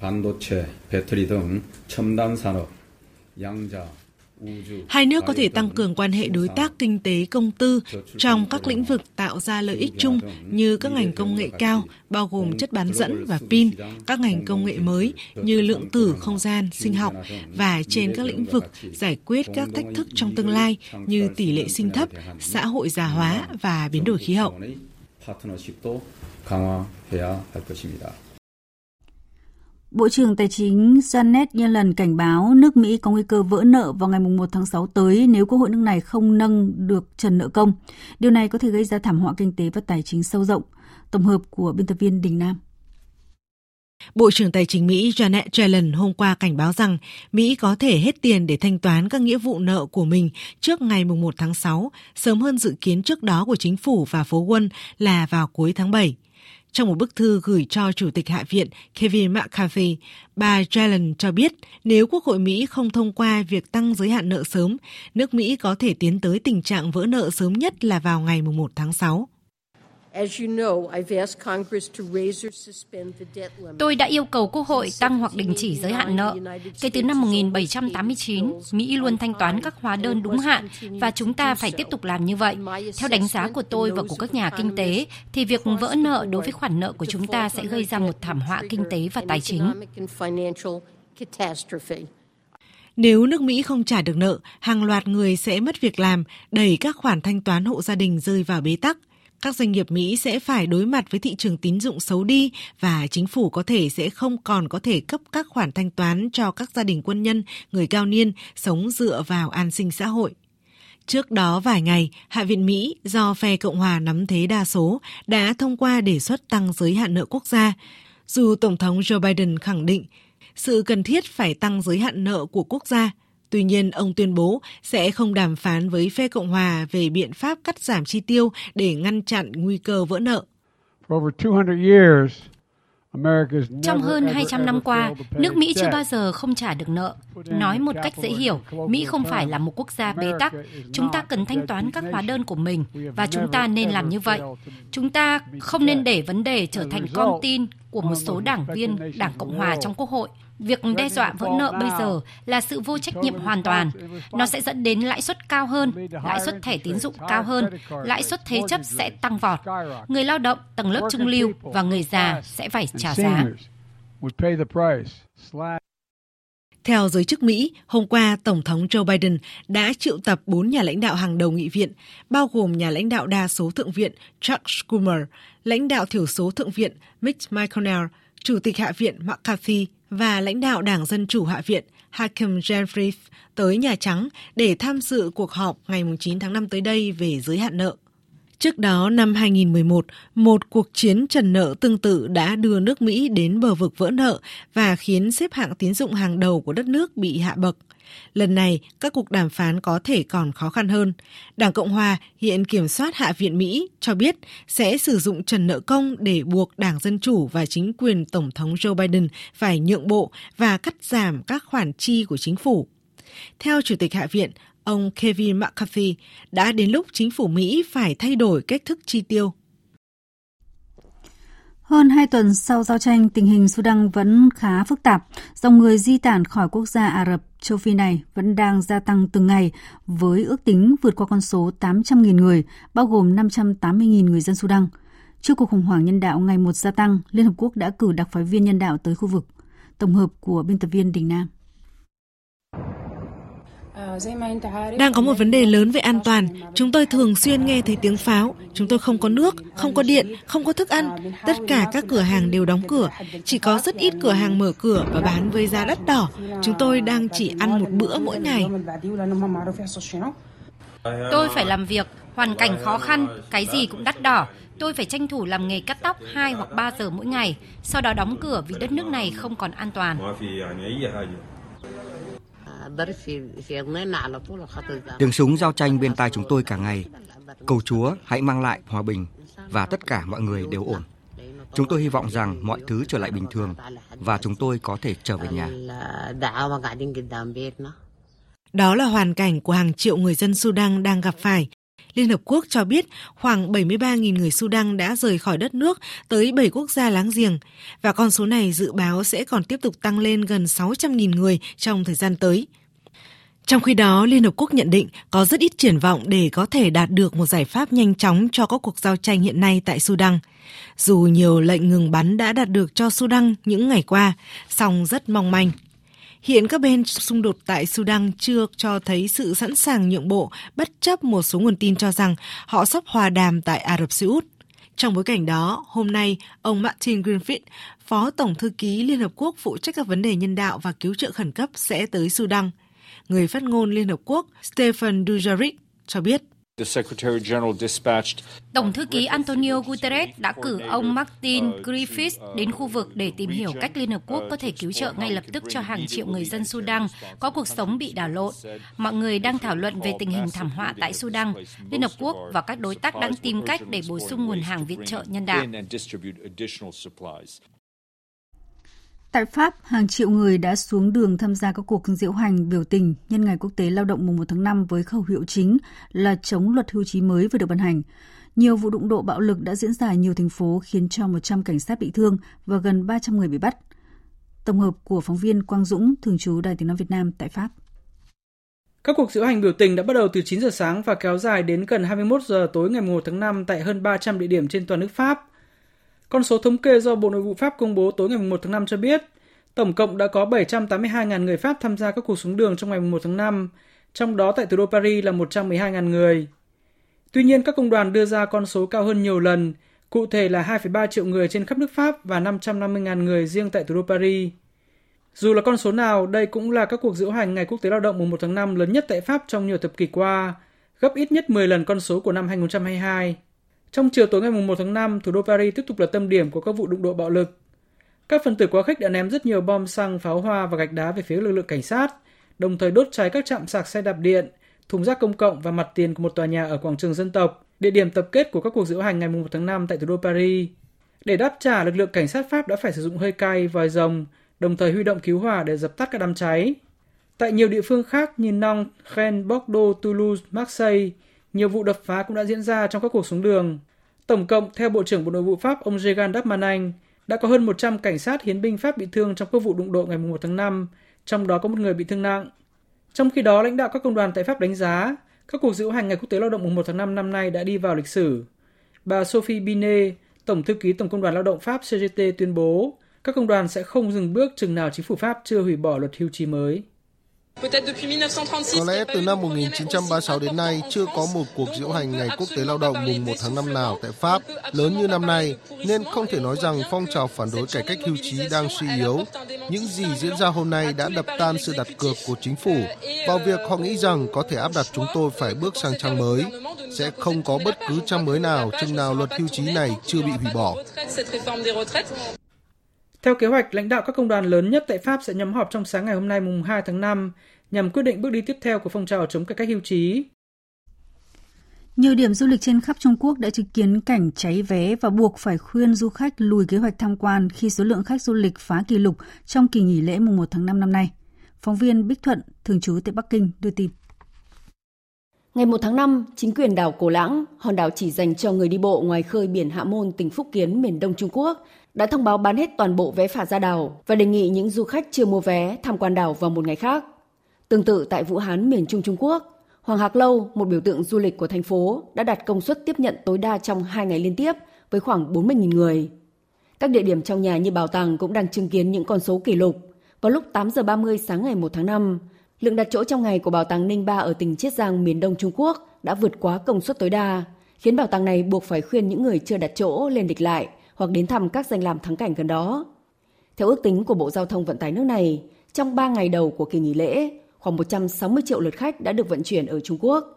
반도체, 배터리 등 첨단 산업, 양자, Hai nước có thể tăng cường quan hệ đối tác kinh tế công tư trong các lĩnh vực tạo ra lợi ích chung như các ngành công nghệ cao, bao gồm chất bán dẫn và pin, các ngành công nghệ mới như lượng tử không gian, sinh học và trên các lĩnh vực giải quyết các thách thức trong tương lai như tỷ lệ sinh thấp, xã hội già hóa và biến đổi khí hậu. Bộ trưởng Tài chính Janet Yellen cảnh báo nước Mỹ có nguy cơ vỡ nợ vào ngày 1 tháng 6 tới nếu Quốc hội nước này không nâng được trần nợ công. Điều này có thể gây ra thảm họa kinh tế và tài chính sâu rộng. Tổng hợp của biên tập viên Đình Nam. Bộ trưởng Tài chính Mỹ Janet Yellen hôm qua cảnh báo rằng Mỹ có thể hết tiền để thanh toán các nghĩa vụ nợ của mình trước ngày 1 tháng 6, sớm hơn dự kiến trước đó của chính phủ và phố quân là vào cuối tháng 7. Trong một bức thư gửi cho Chủ tịch Hạ viện Kevin McCarthy, bà Yellen cho biết nếu Quốc hội Mỹ không thông qua việc tăng giới hạn nợ sớm, nước Mỹ có thể tiến tới tình trạng vỡ nợ sớm nhất là vào ngày 1 tháng 6. Tôi đã yêu cầu Quốc hội tăng hoặc đình chỉ giới hạn nợ. Kể từ năm 1789, Mỹ luôn thanh toán các hóa đơn đúng hạn và chúng ta phải tiếp tục làm như vậy. Theo đánh giá của tôi và của các nhà kinh tế, thì việc vỡ nợ đối với khoản nợ của chúng ta sẽ gây ra một thảm họa kinh tế và tài chính. Nếu nước Mỹ không trả được nợ, hàng loạt người sẽ mất việc làm, đẩy các khoản thanh toán hộ gia đình rơi vào bế tắc các doanh nghiệp Mỹ sẽ phải đối mặt với thị trường tín dụng xấu đi và chính phủ có thể sẽ không còn có thể cấp các khoản thanh toán cho các gia đình quân nhân, người cao niên sống dựa vào an sinh xã hội. Trước đó vài ngày, Hạ viện Mỹ do phe Cộng hòa nắm thế đa số đã thông qua đề xuất tăng giới hạn nợ quốc gia. Dù Tổng thống Joe Biden khẳng định sự cần thiết phải tăng giới hạn nợ của quốc gia, tuy nhiên ông tuyên bố sẽ không đàm phán với phe Cộng hòa về biện pháp cắt giảm chi tiêu để ngăn chặn nguy cơ vỡ nợ. For over 200 years, trong hơn 200 năm qua, nước Mỹ chưa bao giờ không trả được nợ. Nói một cách dễ hiểu, Mỹ không phải là một quốc gia bế tắc. Chúng ta cần thanh toán các hóa đơn của mình và chúng ta nên làm như vậy. Chúng ta không nên để vấn đề trở thành con tin của một số đảng viên Đảng Cộng Hòa trong Quốc hội. Việc đe dọa vỡ nợ bây giờ là sự vô trách nhiệm hoàn toàn. Nó sẽ dẫn đến lãi suất cao hơn, lãi suất thẻ tín dụng cao hơn, lãi suất thế chấp sẽ tăng vọt. Người lao động, tầng lớp trung lưu và người già sẽ phải trả giá. Theo giới chức Mỹ, hôm qua Tổng thống Joe Biden đã triệu tập bốn nhà lãnh đạo hàng đầu nghị viện, bao gồm nhà lãnh đạo đa số thượng viện Chuck Schumer, lãnh đạo thiểu số thượng viện Mitch McConnell, chủ tịch hạ viện McCarthy và lãnh đạo Đảng Dân Chủ Hạ viện Hakeem Jeffries tới Nhà Trắng để tham dự cuộc họp ngày 9 tháng 5 tới đây về giới hạn nợ. Trước đó, năm 2011, một cuộc chiến trần nợ tương tự đã đưa nước Mỹ đến bờ vực vỡ nợ và khiến xếp hạng tín dụng hàng đầu của đất nước bị hạ bậc. Lần này, các cuộc đàm phán có thể còn khó khăn hơn. Đảng Cộng Hòa hiện kiểm soát Hạ viện Mỹ cho biết sẽ sử dụng trần nợ công để buộc Đảng Dân Chủ và chính quyền Tổng thống Joe Biden phải nhượng bộ và cắt giảm các khoản chi của chính phủ. Theo Chủ tịch Hạ viện, ông Kevin McCarthy, đã đến lúc chính phủ Mỹ phải thay đổi cách thức chi tiêu. Hơn hai tuần sau giao tranh, tình hình Sudan vẫn khá phức tạp. Dòng người di tản khỏi quốc gia Ả Rập châu Phi này vẫn đang gia tăng từng ngày với ước tính vượt qua con số 800.000 người, bao gồm 580.000 người dân Sudan. Trước cuộc khủng hoảng nhân đạo ngày một gia tăng, Liên Hợp Quốc đã cử đặc phái viên nhân đạo tới khu vực. Tổng hợp của biên tập viên Đình Nam. Đang có một vấn đề lớn về an toàn. Chúng tôi thường xuyên nghe thấy tiếng pháo. Chúng tôi không có nước, không có điện, không có thức ăn. Tất cả các cửa hàng đều đóng cửa. Chỉ có rất ít cửa hàng mở cửa và bán với giá đắt đỏ. Chúng tôi đang chỉ ăn một bữa mỗi ngày. Tôi phải làm việc, hoàn cảnh khó khăn, cái gì cũng đắt đỏ. Tôi phải tranh thủ làm nghề cắt tóc 2 hoặc 3 giờ mỗi ngày, sau đó đóng cửa vì đất nước này không còn an toàn. Tiếng súng giao tranh bên tai chúng tôi cả ngày. Cầu Chúa hãy mang lại hòa bình và tất cả mọi người đều ổn. Chúng tôi hy vọng rằng mọi thứ trở lại bình thường và chúng tôi có thể trở về nhà. Đó là hoàn cảnh của hàng triệu người dân Sudan đang gặp phải. Liên Hợp Quốc cho biết khoảng 73.000 người Sudan đã rời khỏi đất nước tới 7 quốc gia láng giềng, và con số này dự báo sẽ còn tiếp tục tăng lên gần 600.000 người trong thời gian tới. Trong khi đó, Liên Hợp Quốc nhận định có rất ít triển vọng để có thể đạt được một giải pháp nhanh chóng cho các cuộc giao tranh hiện nay tại Sudan. Dù nhiều lệnh ngừng bắn đã đạt được cho Sudan những ngày qua, song rất mong manh. Hiện các bên xung đột tại Sudan chưa cho thấy sự sẵn sàng nhượng bộ, bất chấp một số nguồn tin cho rằng họ sắp hòa đàm tại Ả Rập Xê Út. Trong bối cảnh đó, hôm nay, ông Martin Griffith, Phó Tổng Thư ký Liên Hợp Quốc phụ trách các vấn đề nhân đạo và cứu trợ khẩn cấp sẽ tới Sudan. Người phát ngôn Liên Hợp Quốc Stephen Dujarric cho biết. Tổng thư ký Antonio Guterres đã cử ông Martin Griffiths đến khu vực để tìm hiểu cách Liên Hợp Quốc có thể cứu trợ ngay lập tức cho hàng triệu người dân Sudan có cuộc sống bị đảo lộn. Mọi người đang thảo luận về tình hình thảm họa tại Sudan. Liên Hợp Quốc và các đối tác đang tìm cách để bổ sung nguồn hàng viện trợ nhân đạo. Tại Pháp, hàng triệu người đã xuống đường tham gia các cuộc diễu hành biểu tình nhân ngày quốc tế lao động mùng 1 tháng 5 với khẩu hiệu chính là chống luật hưu trí mới vừa được ban hành. Nhiều vụ đụng độ bạo lực đã diễn ra ở nhiều thành phố khiến cho 100 cảnh sát bị thương và gần 300 người bị bắt. Tổng hợp của phóng viên Quang Dũng, thường trú Đài tiếng nói Việt Nam tại Pháp. Các cuộc diễu hành biểu tình đã bắt đầu từ 9 giờ sáng và kéo dài đến gần 21 giờ tối ngày 1 tháng 5 tại hơn 300 địa điểm trên toàn nước Pháp. Con số thống kê do Bộ Nội vụ Pháp công bố tối ngày 1 tháng 5 cho biết, tổng cộng đã có 782.000 người Pháp tham gia các cuộc xuống đường trong ngày 1 tháng 5, trong đó tại thủ đô Paris là 112.000 người. Tuy nhiên, các công đoàn đưa ra con số cao hơn nhiều lần, cụ thể là 2,3 triệu người trên khắp nước Pháp và 550.000 người riêng tại thủ đô Paris. Dù là con số nào, đây cũng là các cuộc diễu hành Ngày Quốc tế Lao động mùng 1 tháng 5 lớn nhất tại Pháp trong nhiều thập kỷ qua, gấp ít nhất 10 lần con số của năm 2022. Trong chiều tối ngày 1 tháng 5, thủ đô Paris tiếp tục là tâm điểm của các vụ đụng độ bạo lực. Các phần tử quá khích đã ném rất nhiều bom xăng, pháo hoa và gạch đá về phía lực lượng cảnh sát, đồng thời đốt cháy các trạm sạc xe đạp điện, thùng rác công cộng và mặt tiền của một tòa nhà ở quảng trường dân tộc, địa điểm tập kết của các cuộc diễu hành ngày 1 tháng 5 tại thủ đô Paris. Để đáp trả, lực lượng cảnh sát Pháp đã phải sử dụng hơi cay, vòi rồng, đồng thời huy động cứu hỏa để dập tắt các đám cháy. Tại nhiều địa phương khác như Nantes, Rennes, Bordeaux, Toulouse, Marseille, nhiều vụ đập phá cũng đã diễn ra trong các cuộc xuống đường. Tổng cộng, theo Bộ trưởng Bộ Nội vụ Pháp ông Jegan Darmanin, đã có hơn 100 cảnh sát hiến binh Pháp bị thương trong các vụ đụng độ ngày 1 tháng 5, trong đó có một người bị thương nặng. Trong khi đó, lãnh đạo các công đoàn tại Pháp đánh giá các cuộc diễu hành ngày quốc tế lao động mùng 1 tháng 5 năm nay đã đi vào lịch sử. Bà Sophie Binet, Tổng thư ký Tổng công đoàn lao động Pháp CGT tuyên bố các công đoàn sẽ không dừng bước chừng nào chính phủ Pháp chưa hủy bỏ luật hưu trí mới. Có lẽ từ năm 1936 đến nay chưa có một cuộc diễu hành ngày quốc tế lao động mùng 1 tháng 5 nào tại Pháp lớn như năm nay, nên không thể nói rằng phong trào phản đối cải cách hưu trí đang suy yếu. Những gì diễn ra hôm nay đã đập tan sự đặt cược của chính phủ vào việc họ nghĩ rằng có thể áp đặt chúng tôi phải bước sang trang mới. Sẽ không có bất cứ trang mới nào chừng nào luật hưu trí này chưa bị hủy bỏ. Theo kế hoạch, lãnh đạo các công đoàn lớn nhất tại Pháp sẽ nhóm họp trong sáng ngày hôm nay mùng 2 tháng 5 nhằm quyết định bước đi tiếp theo của phong trào chống cải cách hưu trí. Nhiều điểm du lịch trên khắp Trung Quốc đã chứng kiến cảnh cháy vé và buộc phải khuyên du khách lùi kế hoạch tham quan khi số lượng khách du lịch phá kỷ lục trong kỳ nghỉ lễ mùng 1 tháng 5 năm nay. Phóng viên Bích Thuận, thường trú tại Bắc Kinh, đưa tin. Ngày 1 tháng 5, chính quyền đảo Cổ Lãng, hòn đảo chỉ dành cho người đi bộ ngoài khơi biển Hạ Môn, tỉnh Phúc Kiến, miền Đông Trung Quốc, đã thông báo bán hết toàn bộ vé phả ra đảo và đề nghị những du khách chưa mua vé tham quan đảo vào một ngày khác. Tương tự tại Vũ Hán, miền Trung Trung Quốc, Hoàng Hạc Lâu, một biểu tượng du lịch của thành phố, đã đặt công suất tiếp nhận tối đa trong 2 ngày liên tiếp với khoảng 40.000 người. Các địa điểm trong nhà như bảo tàng cũng đang chứng kiến những con số kỷ lục. Vào lúc 8 giờ 30 sáng ngày 1 tháng 5, lượng đặt chỗ trong ngày của bảo tàng Ninh Ba ở tỉnh Chiết Giang, miền Đông Trung Quốc đã vượt quá công suất tối đa, khiến bảo tàng này buộc phải khuyên những người chưa đặt chỗ lên địch lại hoặc đến thăm các danh làm thắng cảnh gần đó. Theo ước tính của Bộ Giao thông Vận tải nước này, trong 3 ngày đầu của kỳ nghỉ lễ, khoảng 160 triệu lượt khách đã được vận chuyển ở Trung Quốc.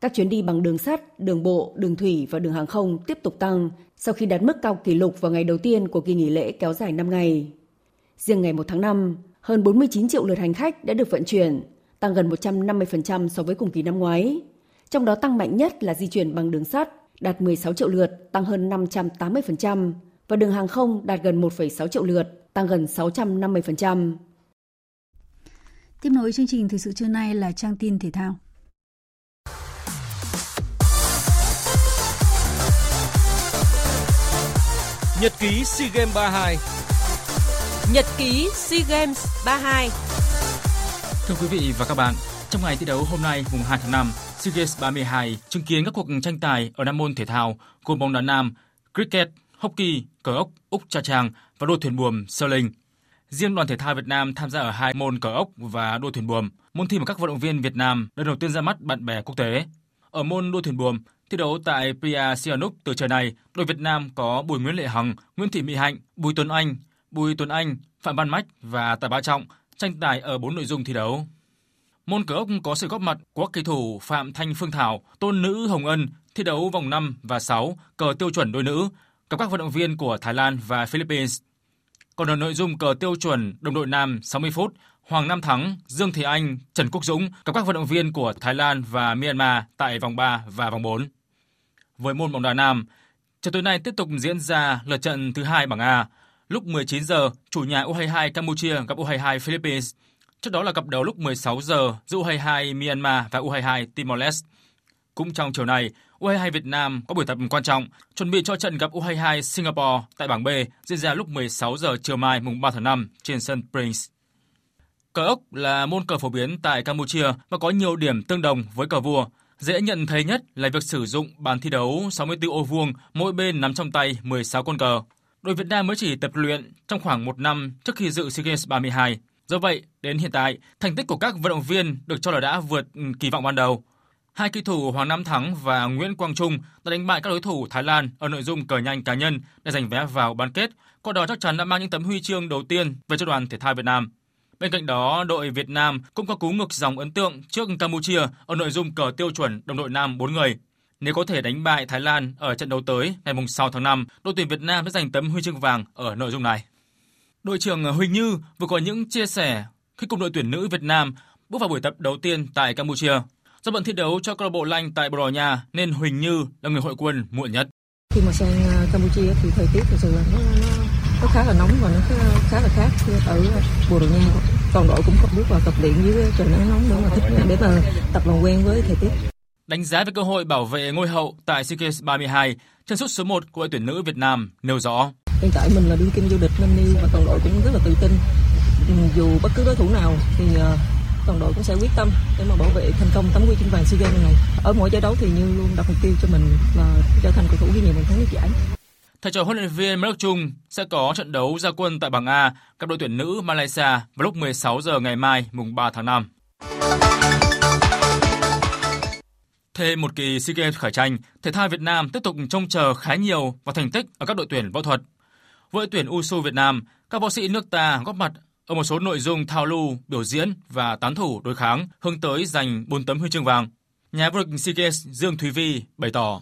Các chuyến đi bằng đường sắt, đường bộ, đường thủy và đường hàng không tiếp tục tăng sau khi đạt mức cao kỷ lục vào ngày đầu tiên của kỳ nghỉ lễ kéo dài 5 ngày. Riêng ngày 1 tháng 5, hơn 49 triệu lượt hành khách đã được vận chuyển, tăng gần 150% so với cùng kỳ năm ngoái. Trong đó tăng mạnh nhất là di chuyển bằng đường sắt, đạt 16 triệu lượt, tăng hơn 580%, và đường hàng không đạt gần 1,6 triệu lượt, tăng gần 650%. Tiếp nối chương trình thời sự trưa nay là trang tin thể thao. Nhật ký SEA Games 32 Nhật ký SEA Games 32 Thưa quý vị và các bạn, trong ngày thi đấu hôm nay mùng 2 tháng 5, SEA Games 32 chứng kiến các cuộc tranh tài ở năm môn thể thao gồm bóng đá nam, cricket, hockey, cờ ốc, úc cha trang và đua thuyền buồm sailing. Riêng đoàn thể thao Việt Nam tham gia ở hai môn cờ ốc và đua thuyền buồm, môn thi mà các vận động viên Việt Nam lần đầu tiên ra mắt bạn bè quốc tế. Ở môn đua thuyền buồm, thi đấu tại Pia Sihanouk từ trời này, đội Việt Nam có Bùi Nguyễn Lệ Hằng, Nguyễn Thị Mỹ Hạnh, Bùi Tuấn Anh, Bùi Tuấn Anh, Phạm Văn Mách và Tài Bá Trọng tranh tài ở bốn nội dung thi đấu. Môn cờ ốc có sự góp mặt của kỳ thủ Phạm Thanh Phương Thảo, Tôn Nữ Hồng Ân thi đấu vòng 5 và 6 cờ tiêu chuẩn đôi nữ gặp các vận động viên của Thái Lan và Philippines. Còn ở nội dung cờ tiêu chuẩn đồng đội nam 60 phút, Hoàng Nam Thắng, Dương Thị Anh, Trần Quốc Dũng gặp các vận động viên của Thái Lan và Myanmar tại vòng 3 và vòng 4. Với môn bóng đá nam, trận tối nay tiếp tục diễn ra lượt trận thứ hai bảng A. Lúc 19 giờ, chủ nhà U22 Campuchia gặp U22 Philippines. Trước đó là cặp đấu lúc 16 giờ giữa U22 Myanmar và U22 Timor-Leste. Cũng trong chiều nay, U22 Việt Nam có buổi tập quan trọng chuẩn bị cho trận gặp U22 Singapore tại bảng B diễn ra lúc 16 giờ chiều mai mùng 3 tháng 5 trên sân Prince. Cờ ốc là môn cờ phổ biến tại Campuchia và có nhiều điểm tương đồng với cờ vua. Dễ nhận thấy nhất là việc sử dụng bàn thi đấu 64 ô vuông, mỗi bên nắm trong tay 16 con cờ. Đội Việt Nam mới chỉ tập luyện trong khoảng một năm trước khi dự SEA Games 32. Do vậy, đến hiện tại, thành tích của các vận động viên được cho là đã vượt kỳ vọng ban đầu. Hai kỳ thủ Hoàng Nam Thắng và Nguyễn Quang Trung đã đánh bại các đối thủ Thái Lan ở nội dung cờ nhanh cá nhân để giành vé vào bán kết, qua đó chắc chắn đã mang những tấm huy chương đầu tiên về cho đoàn thể thao Việt Nam. Bên cạnh đó, đội Việt Nam cũng có cú ngược dòng ấn tượng trước Campuchia ở nội dung cờ tiêu chuẩn đồng đội nam 4 người. Nếu có thể đánh bại Thái Lan ở trận đấu tới ngày 6 tháng 5, đội tuyển Việt Nam sẽ giành tấm huy chương vàng ở nội dung này. Đội trưởng Huỳnh Như vừa có những chia sẻ khi cùng đội tuyển nữ Việt Nam bước vào buổi tập đầu tiên tại Campuchia. Do bận thi đấu cho câu lạc bộ Lanh tại Bồ Đào Nha nên Huỳnh Như là người hội quân muộn nhất. Khi mà sang ờ, Campuchia thì thời tiết thực sự là nó, nó, nó khá là nóng và nó khá, khá là khác ở Bồ Đào Nha. Toàn đội cũng không bước vào tập luyện dưới trời nắng nóng để mà thích để mà tập làm quen với thời tiết. Đánh giá về cơ hội bảo vệ ngôi hậu tại SEA Games 32, chân sút số 1 của đội tuyển nữ Việt Nam nêu rõ. Hiện tại mình là đương kim vô địch năm nay và toàn đội cũng rất là tự tin. Dù bất cứ đối thủ nào thì ờ, toàn đội cũng sẽ quyết tâm để mà bảo vệ thành công tấm huy chương vàng SEA Games này. Ở mỗi giải đấu thì như luôn đặt mục tiêu cho mình là trở thành cầu thủ ghi nhiều bàn thắng nhất giải. Thầy trò huấn luyện viên Mark Chung sẽ có trận đấu ra quân tại bảng A gặp đội tuyển nữ Malaysia vào lúc 16 giờ ngày mai, mùng 3 tháng 5. Thêm một kỳ SEA Games khởi tranh, thể thao Việt Nam tiếp tục trông chờ khá nhiều vào thành tích ở các đội tuyển võ thuật. Với tuyển USU Việt Nam, các võ sĩ nước ta góp mặt ở một số nội dung thao lưu, biểu diễn và tán thủ đối kháng hướng tới giành 4 tấm huy chương vàng. Nhà vô địch SEA Games Dương Thúy Vi bày tỏ.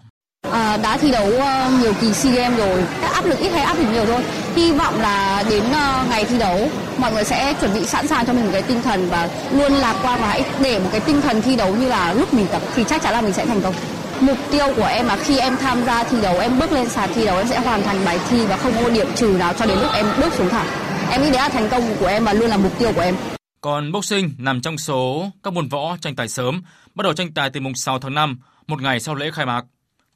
À, đã thi đấu uh, nhiều kỳ SEA Games rồi, áp lực ít hay áp lực nhiều thôi. Hy vọng là đến uh, ngày thi đấu mọi người sẽ chuẩn bị sẵn sàng cho mình một cái tinh thần và luôn lạc quan và hãy để một cái tinh thần thi đấu như là lúc mình tập thì chắc chắn là mình sẽ thành công. Mục tiêu của em là khi em tham gia thi đấu, em bước lên sàn thi đấu em sẽ hoàn thành bài thi và không có điểm trừ nào cho đến lúc em bước xuống thẳng. Em nghĩ đấy là thành công của em và luôn là mục tiêu của em. Còn boxing nằm trong số các môn võ tranh tài sớm, bắt đầu tranh tài từ mùng 6 tháng 5, một ngày sau lễ khai mạc.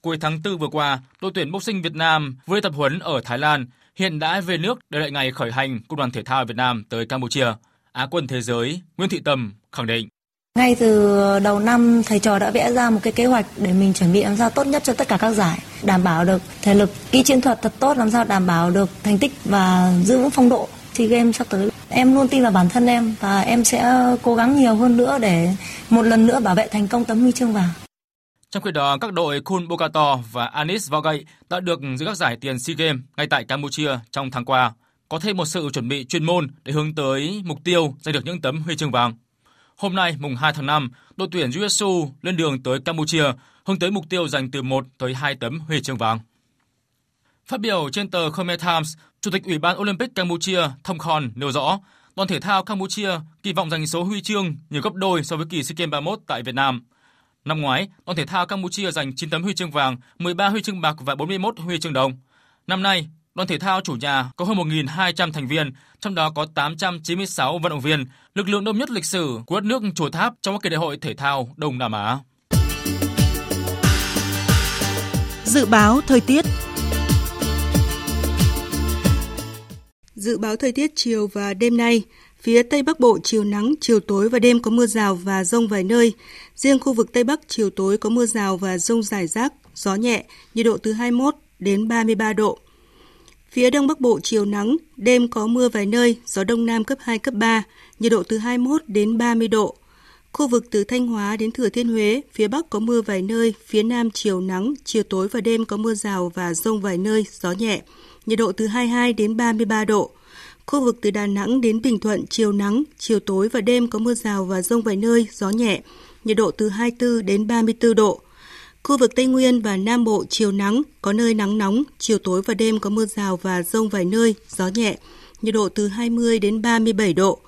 Cuối tháng 4 vừa qua, đội tuyển boxing Việt Nam vừa tập huấn ở Thái Lan, hiện đã về nước để đợi ngày khởi hành của đoàn thể thao Việt Nam tới Campuchia. Á quân thế giới Nguyễn Thị Tâm khẳng định. Ngay từ đầu năm, thầy trò đã vẽ ra một cái kế hoạch để mình chuẩn bị làm sao tốt nhất cho tất cả các giải, đảm bảo được thể lực, kỹ chiến thuật thật tốt, làm sao đảm bảo được thành tích và giữ vững phong độ SEA Games sắp tới. Em luôn tin vào bản thân em và em sẽ cố gắng nhiều hơn nữa để một lần nữa bảo vệ thành công tấm huy chương vàng. Trong khi đó, các đội Kun Bokator và Anis Vogay đã được giữ các giải tiền SEA Games ngay tại Campuchia trong tháng qua, có thêm một sự chuẩn bị chuyên môn để hướng tới mục tiêu giành được những tấm huy chương vàng. Hôm nay, mùng 2 tháng 5, đội tuyển USU lên đường tới Campuchia hướng tới mục tiêu giành từ 1 tới 2 tấm huy chương vàng. Phát biểu trên tờ Khmer Times, Chủ tịch Ủy ban Olympic Campuchia Thông Khon nêu rõ, đoàn thể thao Campuchia kỳ vọng giành số huy chương nhiều gấp đôi so với kỳ SEA Games 31 tại Việt Nam. Năm ngoái, đoàn thể thao Campuchia giành 9 tấm huy chương vàng, 13 huy chương bạc và 41 huy chương đồng. Năm nay, đoàn thể thao chủ nhà có hơn 1.200 thành viên, trong đó có 896 vận động viên, lực lượng đông nhất lịch sử của đất nước Chùa Tháp trong các kỳ đại hội thể thao Đông Nam Á. Dự báo thời tiết Dự báo thời tiết chiều và đêm nay, phía Tây Bắc Bộ chiều nắng, chiều tối và đêm có mưa rào và rông vài nơi. Riêng khu vực Tây Bắc chiều tối có mưa rào và rông rải rác, gió nhẹ, nhiệt độ từ 21 đến 33 độ. Phía Đông Bắc Bộ chiều nắng, đêm có mưa vài nơi, gió Đông Nam cấp 2, cấp 3, nhiệt độ từ 21 đến 30 độ. Khu vực từ Thanh Hóa đến Thừa Thiên Huế, phía Bắc có mưa vài nơi, phía Nam chiều nắng, chiều tối và đêm có mưa rào và rông vài nơi, gió nhẹ, nhiệt độ từ 22 đến 33 độ. Khu vực từ Đà Nẵng đến Bình Thuận chiều nắng, chiều tối và đêm có mưa rào và rông vài nơi, gió nhẹ, nhiệt độ từ 24 đến 34 độ. Khu vực Tây Nguyên và Nam Bộ chiều nắng, có nơi nắng nóng, chiều tối và đêm có mưa rào và rông vài nơi, gió nhẹ, nhiệt độ từ 20 đến 37 độ.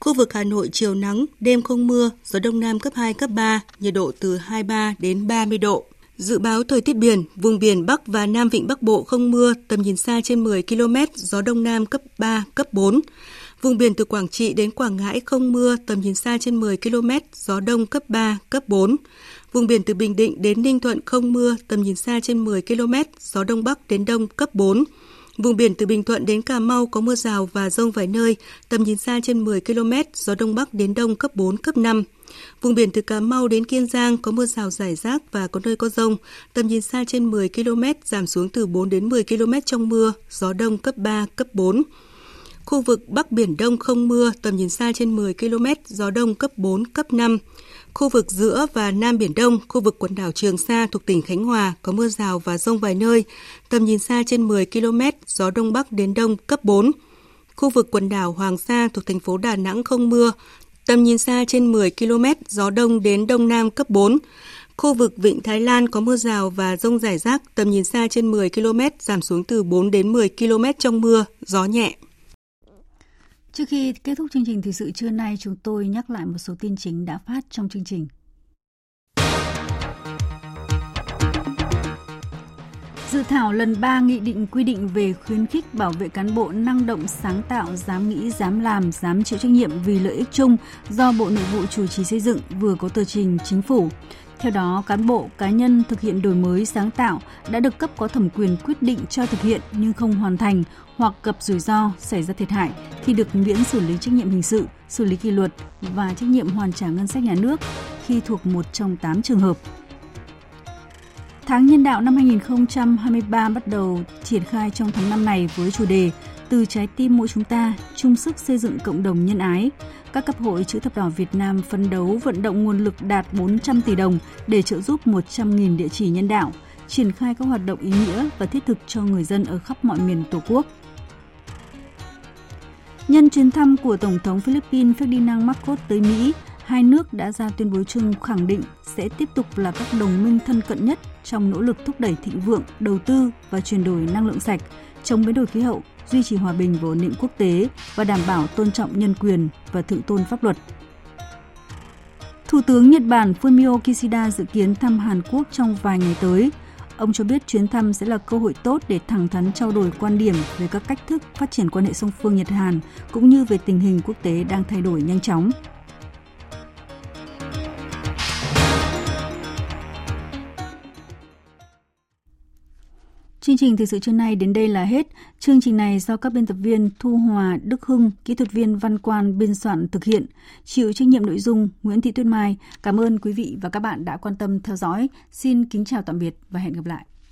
Khu vực Hà Nội chiều nắng, đêm không mưa, gió Đông Nam cấp 2, cấp 3, nhiệt độ từ 23 đến 30 độ. Dự báo thời tiết biển, vùng biển Bắc và Nam Vịnh Bắc Bộ không mưa, tầm nhìn xa trên 10 km, gió Đông Nam cấp 3, cấp 4. Vùng biển từ Quảng Trị đến Quảng Ngãi không mưa, tầm nhìn xa trên 10 km, gió Đông cấp 3, cấp 4. Vùng biển từ Bình Định đến Ninh Thuận không mưa, tầm nhìn xa trên 10 km, gió Đông Bắc đến Đông cấp 4. Vùng biển từ Bình Thuận đến Cà Mau có mưa rào và rông vài nơi, tầm nhìn xa trên 10 km, gió Đông Bắc đến Đông cấp 4, cấp 5. Vùng biển từ Cà Mau đến Kiên Giang có mưa rào rải rác và có nơi có rông, tầm nhìn xa trên 10 km, giảm xuống từ 4 đến 10 km trong mưa, gió Đông cấp 3, cấp 4. Khu vực Bắc Biển Đông không mưa, tầm nhìn xa trên 10 km, gió Đông cấp 4, cấp 5. Khu vực giữa và Nam Biển Đông, khu vực quần đảo Trường Sa thuộc tỉnh Khánh Hòa có mưa rào và rông vài nơi, tầm nhìn xa trên 10 km, gió Đông Bắc đến Đông cấp 4. Khu vực quần đảo Hoàng Sa thuộc thành phố Đà Nẵng không mưa, tầm nhìn xa trên 10 km, gió Đông đến Đông Nam cấp 4. Khu vực Vịnh Thái Lan có mưa rào và rông rải rác, tầm nhìn xa trên 10 km, giảm xuống từ 4 đến 10 km trong mưa, gió nhẹ. Trước khi kết thúc chương trình thì sự trưa nay, chúng tôi nhắc lại một số tin chính đã phát trong chương trình. Dự thảo lần 3 nghị định quy định về khuyến khích bảo vệ cán bộ năng động, sáng tạo, dám nghĩ, dám làm, dám chịu trách nhiệm vì lợi ích chung do Bộ Nội vụ chủ trì xây dựng vừa có tờ trình chính phủ. Theo đó, cán bộ, cá nhân thực hiện đổi mới sáng tạo đã được cấp có thẩm quyền quyết định cho thực hiện nhưng không hoàn thành hoặc gặp rủi ro xảy ra thiệt hại thì được miễn xử lý trách nhiệm hình sự, xử lý kỷ luật và trách nhiệm hoàn trả ngân sách nhà nước khi thuộc một trong 8 trường hợp. Tháng nhân đạo năm 2023 bắt đầu triển khai trong tháng năm này với chủ đề Từ trái tim mỗi chúng ta, chung sức xây dựng cộng đồng nhân ái. Các cấp hội chữ thập đỏ Việt Nam phấn đấu vận động nguồn lực đạt 400 tỷ đồng để trợ giúp 100.000 địa chỉ nhân đạo, triển khai các hoạt động ý nghĩa và thiết thực cho người dân ở khắp mọi miền Tổ quốc. Nhân chuyến thăm của Tổng thống Philippines Ferdinand Marcos tới Mỹ, hai nước đã ra tuyên bố chung khẳng định sẽ tiếp tục là các đồng minh thân cận nhất trong nỗ lực thúc đẩy thịnh vượng, đầu tư và chuyển đổi năng lượng sạch, chống biến đổi khí hậu, duy trì hòa bình và ổn định quốc tế và đảm bảo tôn trọng nhân quyền và thượng tôn pháp luật. Thủ tướng Nhật Bản Fumio Kishida dự kiến thăm Hàn Quốc trong vài ngày tới. Ông cho biết chuyến thăm sẽ là cơ hội tốt để thẳng thắn trao đổi quan điểm về các cách thức phát triển quan hệ song phương Nhật Hàn cũng như về tình hình quốc tế đang thay đổi nhanh chóng. Chương trình thời sự trưa nay đến đây là hết. Chương trình này do các biên tập viên Thu Hòa, Đức Hưng, kỹ thuật viên Văn Quan biên soạn thực hiện. Chịu trách nhiệm nội dung Nguyễn Thị Tuyết Mai. Cảm ơn quý vị và các bạn đã quan tâm theo dõi. Xin kính chào tạm biệt và hẹn gặp lại.